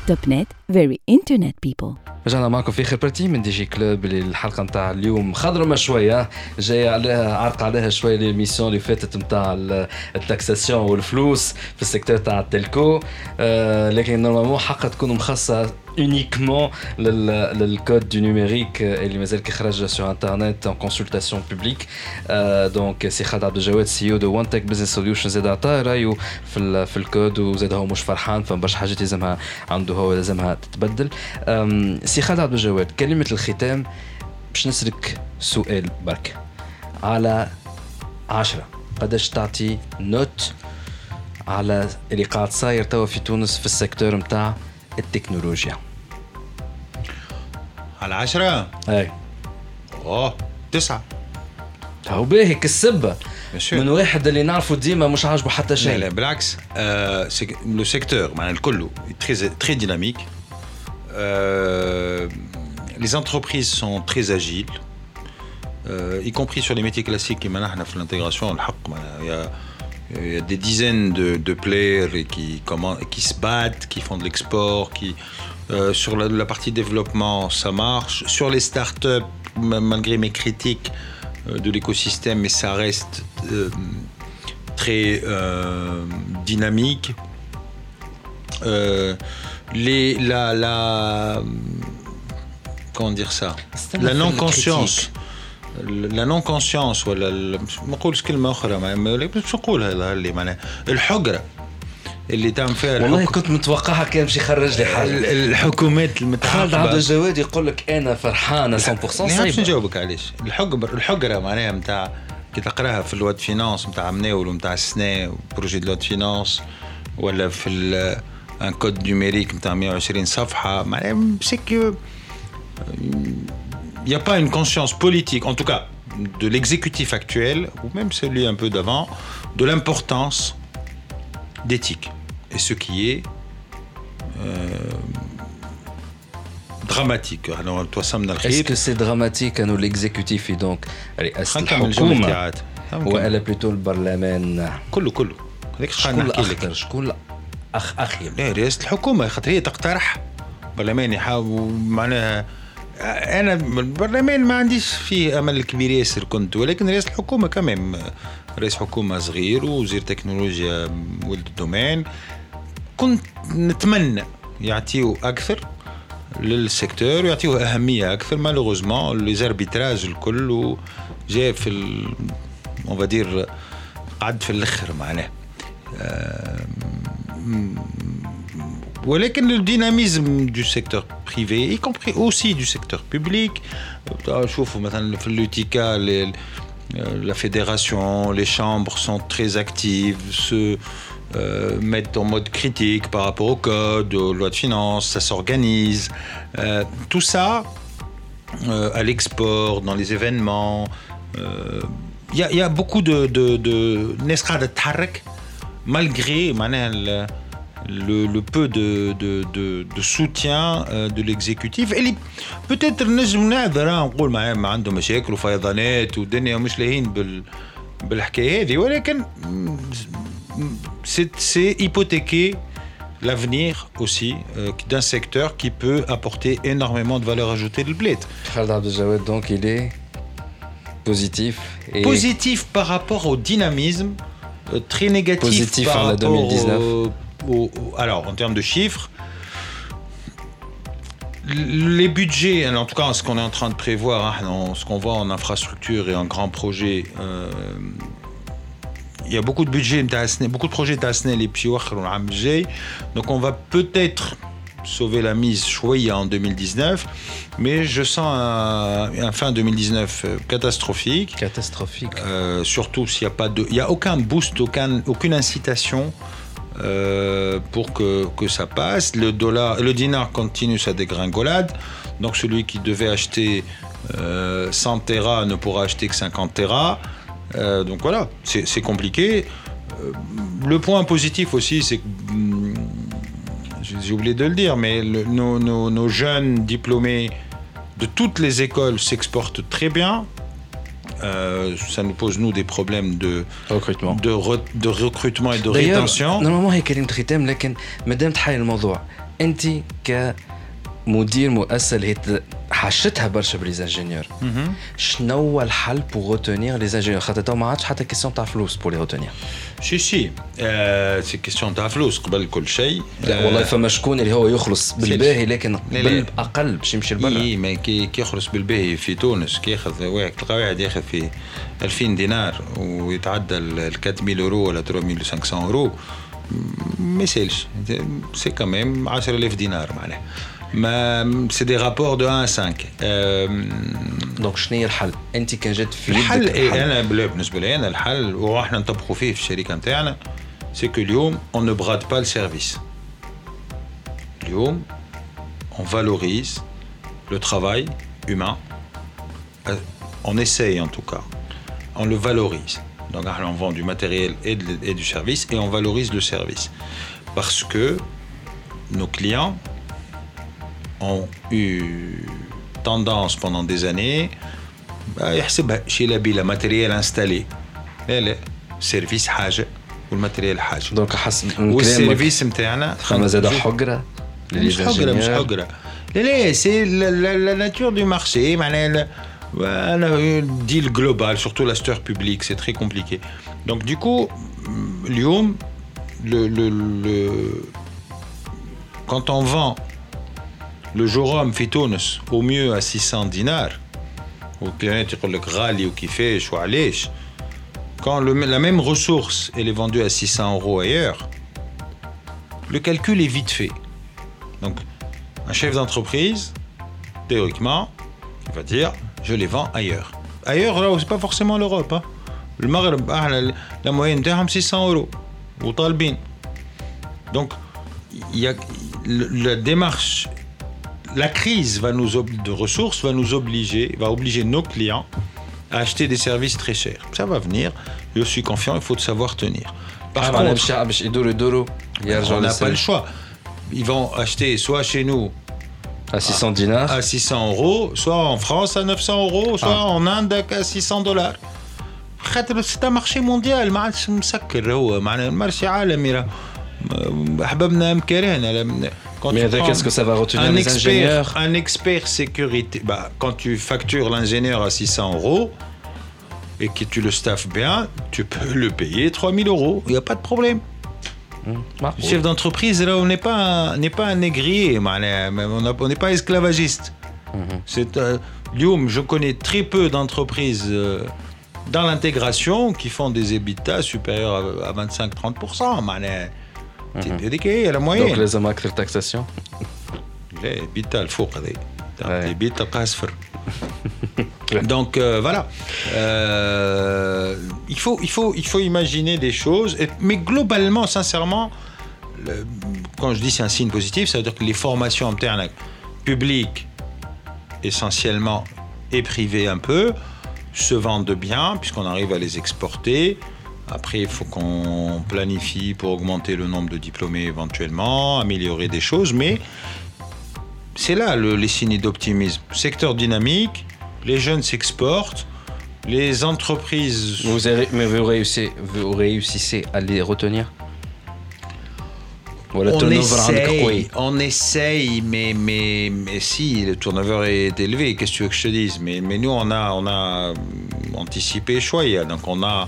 توب نت very internet people. رجعنا معكم في اخر بارتي من دي جي كلوب اللي الحلقة نتاع اليوم. خضرمه شوية. جاي عليها عرق عليها شوية ليميسيون اللي فاتت نتاع التاكساسيون والفلوس في السيكتور تاع التلكو آه لكن نورمالمون حقا تكون مخصصة uniquement le, code du numérique et les mazal qui sur internet en consultation publique. Euh, donc c'est Khad Abdeljawad CEO de One Tech Business Solutions زاد عطاه رايه في في الكود وزاد هو مش فرحان فبرشا حاجات لازمها عنده هو لازمها تتبدل سي خالد عبد الجواد كلمة الختام باش نسلك سؤال برك على عشرة قداش تعطي نوت على اللي قاعد صاير توا في تونس في السيكتور نتاع التكنولوجيا. على عشرة؟ أي. أوه تسعة. هو باهي كالسبة من واحد اللي نعرفه ديما مش عاجبه حتى شيء. لا لا بالعكس. آه لو سيكتور معناها الكل تري تري ديناميك les entreprises sont très agiles, euh, y compris sur les métiers classiques. Qui maintenant fait l'intégration. Il y a il y a des dizaines de, de players qui, comment, qui se battent, qui font de l'export, qui euh, sur la, la, partie développement ça marche. Sur les startups, malgré mes critiques euh, de l'écosystème, mais ça reste euh, très euh, dynamique. Euh, les, la, la, comment dire ça? La non-conscience. لا نون كونسيونس ولا ما نقولش كلمة أخرى ما باش نقولها اللي معناها الحقره اللي تعمل فيها والله الحكم. كنت متوقعها كان باش يخرج لي حاجة. الحكومات المتعاقبة. خالد عبد الجواد يقول لك أنا فرحانة 100% صعيبه باش نجاوبك علاش؟ الحقبه الحقره معناها نتاع كي تقراها في الواد فينانس نتاع مناول ونتاع السنة بروجي دو لواد فينانس ولا في ان كود نيميريك نتاع 120 صفحة معناها سي il n'y a pas une conscience politique, en tout cas de l'exécutif actuel, ou même celui un peu d'avant, de l'importance d'éthique. Et ce qui est euh, dramatique. Alors, toi, Est-ce que c'est dramatique à nous l'exécutif et donc allez, ولا بلوتو البرلمان كله كله هذاك شكون الاخطر شكون اخ اخير رئاسه الحكومه خاطر هي تقترح البرلمان يحاول معناها أنا البرلمان ما عنديش فيه أمل كبير ياسر كنت ولكن رئيس الحكومة كمان رئيس حكومة صغير وزير تكنولوجيا ولد الدومين. كنت نتمنى يعطيو أكثر للسيكتور ويعطيوه أهمية أكثر. مالوغوزمون لي زاربيتراج الكل جاء في فادير قعد في الأخر معناه. ولكن le dynamisme du secteur privé y compris aussi du secteur public نشوفوا مثلا في l'UTICA la fédération, les chambres sont très actives, se euh, mettent en mode critique par rapport au code, aux lois de finances, ça s'organise. Euh, tout ça, euh, à l'export, dans les événements, il y, y, a beaucoup de, de, de, de tarek, malgré le, le, peu de, de, de, de soutien euh, de l'exécutif اللي peut-être نجم نعذر نقول ما عنده مشاكل وفيضانات والدنيا مش لاهين بال بالحكايه هذه ولكن سي hypothéqué l'avenir aussi euh, d'un secteur qui peut apporter énormément de valeur ajoutée de bled. Khaled Abdeljawad, donc il est positif. Et Positif par rapport au dynamisme, euh, très négatif Positif par en la rapport 2019. au- alors, en termes de chiffres, les budgets, en tout cas ce qu'on est en train de prévoir, hein, ce qu'on voit en infrastructure et en grands projets, euh, il y a beaucoup de budgets, beaucoup de projets Tasnel et donc on va peut-être sauver la mise Chouïa en 2019, mais je sens un, fin 2019 euh, catastrophique. Catastrophique. Euh, surtout s'il n'y a pas de, il y a aucun boost, aucune incitation euh, pour que, que ça passe. Le dollar, le dinar continue sa dégringolade. Donc celui qui devait acheter euh, 100 terras ne pourra acheter que 50 terras. Euh, donc voilà, c'est compliqué. Euh, le point positif aussi, c'est que hum, j'ai oublié de le dire, mais nos jeunes diplômés de toutes les écoles s'exportent très bien Euh, ça nous pose nous des problèmes de recrutement de, re- de recrutement et de D'ailleurs, rétention. نورمالمون هي كلمة ختام لكن مادام تحايل الموضوع انت كمدير مؤسسة اللي حشتها برشا بليزانجينيور. شنو هو الحل بور روتونيغ لي انجينيور خاطر تو ما عادش حتى كيسيون تاع فلوس بور لي روتونيغ Si, si. Euh, c'est question تاع فلوس قبل كل شيء. لا Euh, والله فما شكون اللي هو يخلص بالباهي لكن لا، لا. بالأقل باش يمشي لبرا إي ما كي يخلص بالباهي في تونس كي ياخذ واحد تلقى واحد ياخذ في 2000 دينار ويتعدى ال ال 4000 اورو ولا 3500 اورو ما يسالش سي كمان 10000 دينار معناها ما سي دي رابور دو 1 à 5 آم، دونك شنو هي الحل انت كان جات في الحل يدك إيه انا بلا- بالنسبه لي انا الحل واحنا نطبقوا فيه في الشركه نتاعنا سي كو اليوم اون نو براد با السيرفيس اليوم on valorise le travail humain Euh, on essaye en tout cas on le valorise donc on vend du matériel et, de- et du service et on valorise le service parce que nos clients ont eu tendance pendant des années يحسبها شي لا بلا ماتريال انستالي لا لا سيرفيس حاجه والماتريال حاجه دونك حسب من كلامك والسيرفيس نتاعنا فما زاد حقره مش حقره مش حقره لا لا سي لا ناتور دو مارشي معناها لا- انا ديل جلوبال سورتو لاستور بوبليك سي تري كومبليكي دونك دو كو اليوم le, le, le- quand on vend le jorum في تونس au mieux à 600 dinars والكلينات يقول لك غالي وكيفاش وعلاش quand le- la même ressource elle est vendue à 600 euros ailleurs le calcul est vite fait donc un chef d'entreprise théoriquement il va dire je les vends ailleurs ailleurs là c'est pas forcément l'Europe hein. المغرب احنا la moyenne نتاعهم 600 euros وطالبين donc il y a le- la démarche la crise va nous de ressources va nous obliger, va obliger nos clients à acheter des services très chers. Ça va venir, je suis confiant, il faut savoir tenir. Par contre, on n'a pas le choix. Ils vont acheter soit chez nous à 600 dinars, euros, soit en France à 900 euros, soit en Inde à 600 dollars. C'est un marché mondial. Mais qu'est-ce que ça va retenir un les expert, Un expert sécurité, bah, quand tu factures l'ingénieur à 600 euros et que tu le staffes bien, tu peux le payer 3000 euros, il n'y a pas de problème. Hum. Ah. Le chef d'entreprise, là, on n'est pas, pas un négrier, on n'est pas esclavagiste. Hum, hum. C'est, euh, Lyon, je connais très peu d'entreprises euh, dans l'intégration qui font des EBITDA supérieurs à 25-30%. معناها. هذيك هي la دونك moyenne. لازم اكثر تاكساسيون لا بيتا الفوق هذه Ouais. بيتا تلقاها صفر donc euh, voilà Euh, il faut il faut il faut imaginer des choses et- mais globalement sincèrement le- quand je dis c'est un signe positif ça veut dire que les formations internes publiques essentiellement et privées un peu se vendent bien puisqu'on arrive à les exporter après, il faut qu'on planifie pour augmenter le nombre de diplômés éventuellement, améliorer des choses, mais c'est là le- les signes d'optimisme. Secteur dynamique, les jeunes s'exportent, les entreprises. Vous avez- mais vous réussissez, vous réussissez à les retenir on essaye, on essaye, mais, mais, mais si, le turnover est élevé, qu'est-ce que tu veux que je te dise? Mais, mais nous, on a, on a anticipé choix, donc on a...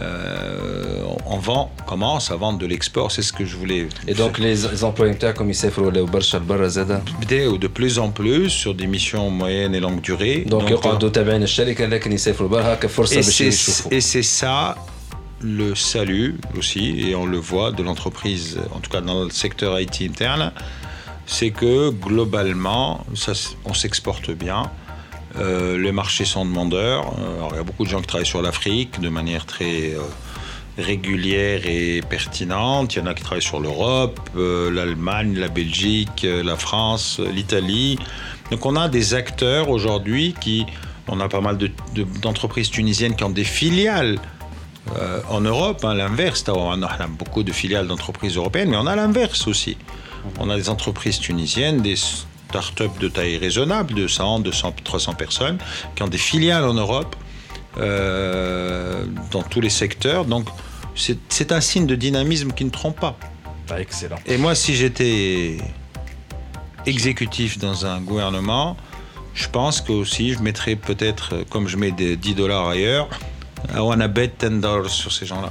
Euh, on vend, commence à vendre de l'export, c'est ce que je voulais. Et donc les employeurs comme ils ou de plus en plus sur des missions moyennes et longue durée. Donc, et c'est ça le salut aussi, et on le voit de l'entreprise, en tout cas dans le secteur IT interne, c'est que globalement, ça, on s'exporte bien. Euh, les marchés sont demandeurs. Euh, il y a beaucoup de gens qui travaillent sur l'Afrique de manière très euh, régulière et pertinente. Il y en a qui travaillent sur l'Europe, l'Allemagne, la Belgique, la France, l'Italie. Donc on a des acteurs aujourd'hui qui... On a pas mal d'entreprises tunisiennes qui ont des filiales en Europe, hein, l'inverse, on a beaucoup de filiales d'entreprises européennes, mais on a l'inverse aussi. On a des entreprises tunisiennes, des start-up de taille raisonnable, de 100, 200, 300 personnes, qui ont des filiales en Europe, euh, dans tous les secteurs. Donc, c'est un signe de dynamisme qui ne trompe pas. Ah, excellent. Et moi, si j'étais exécutif dans un gouvernement, je pense que aussi je mettrais peut-être, comme je mets des 10 dollars ailleurs, on a bet 10 dollars sur ces gens-là.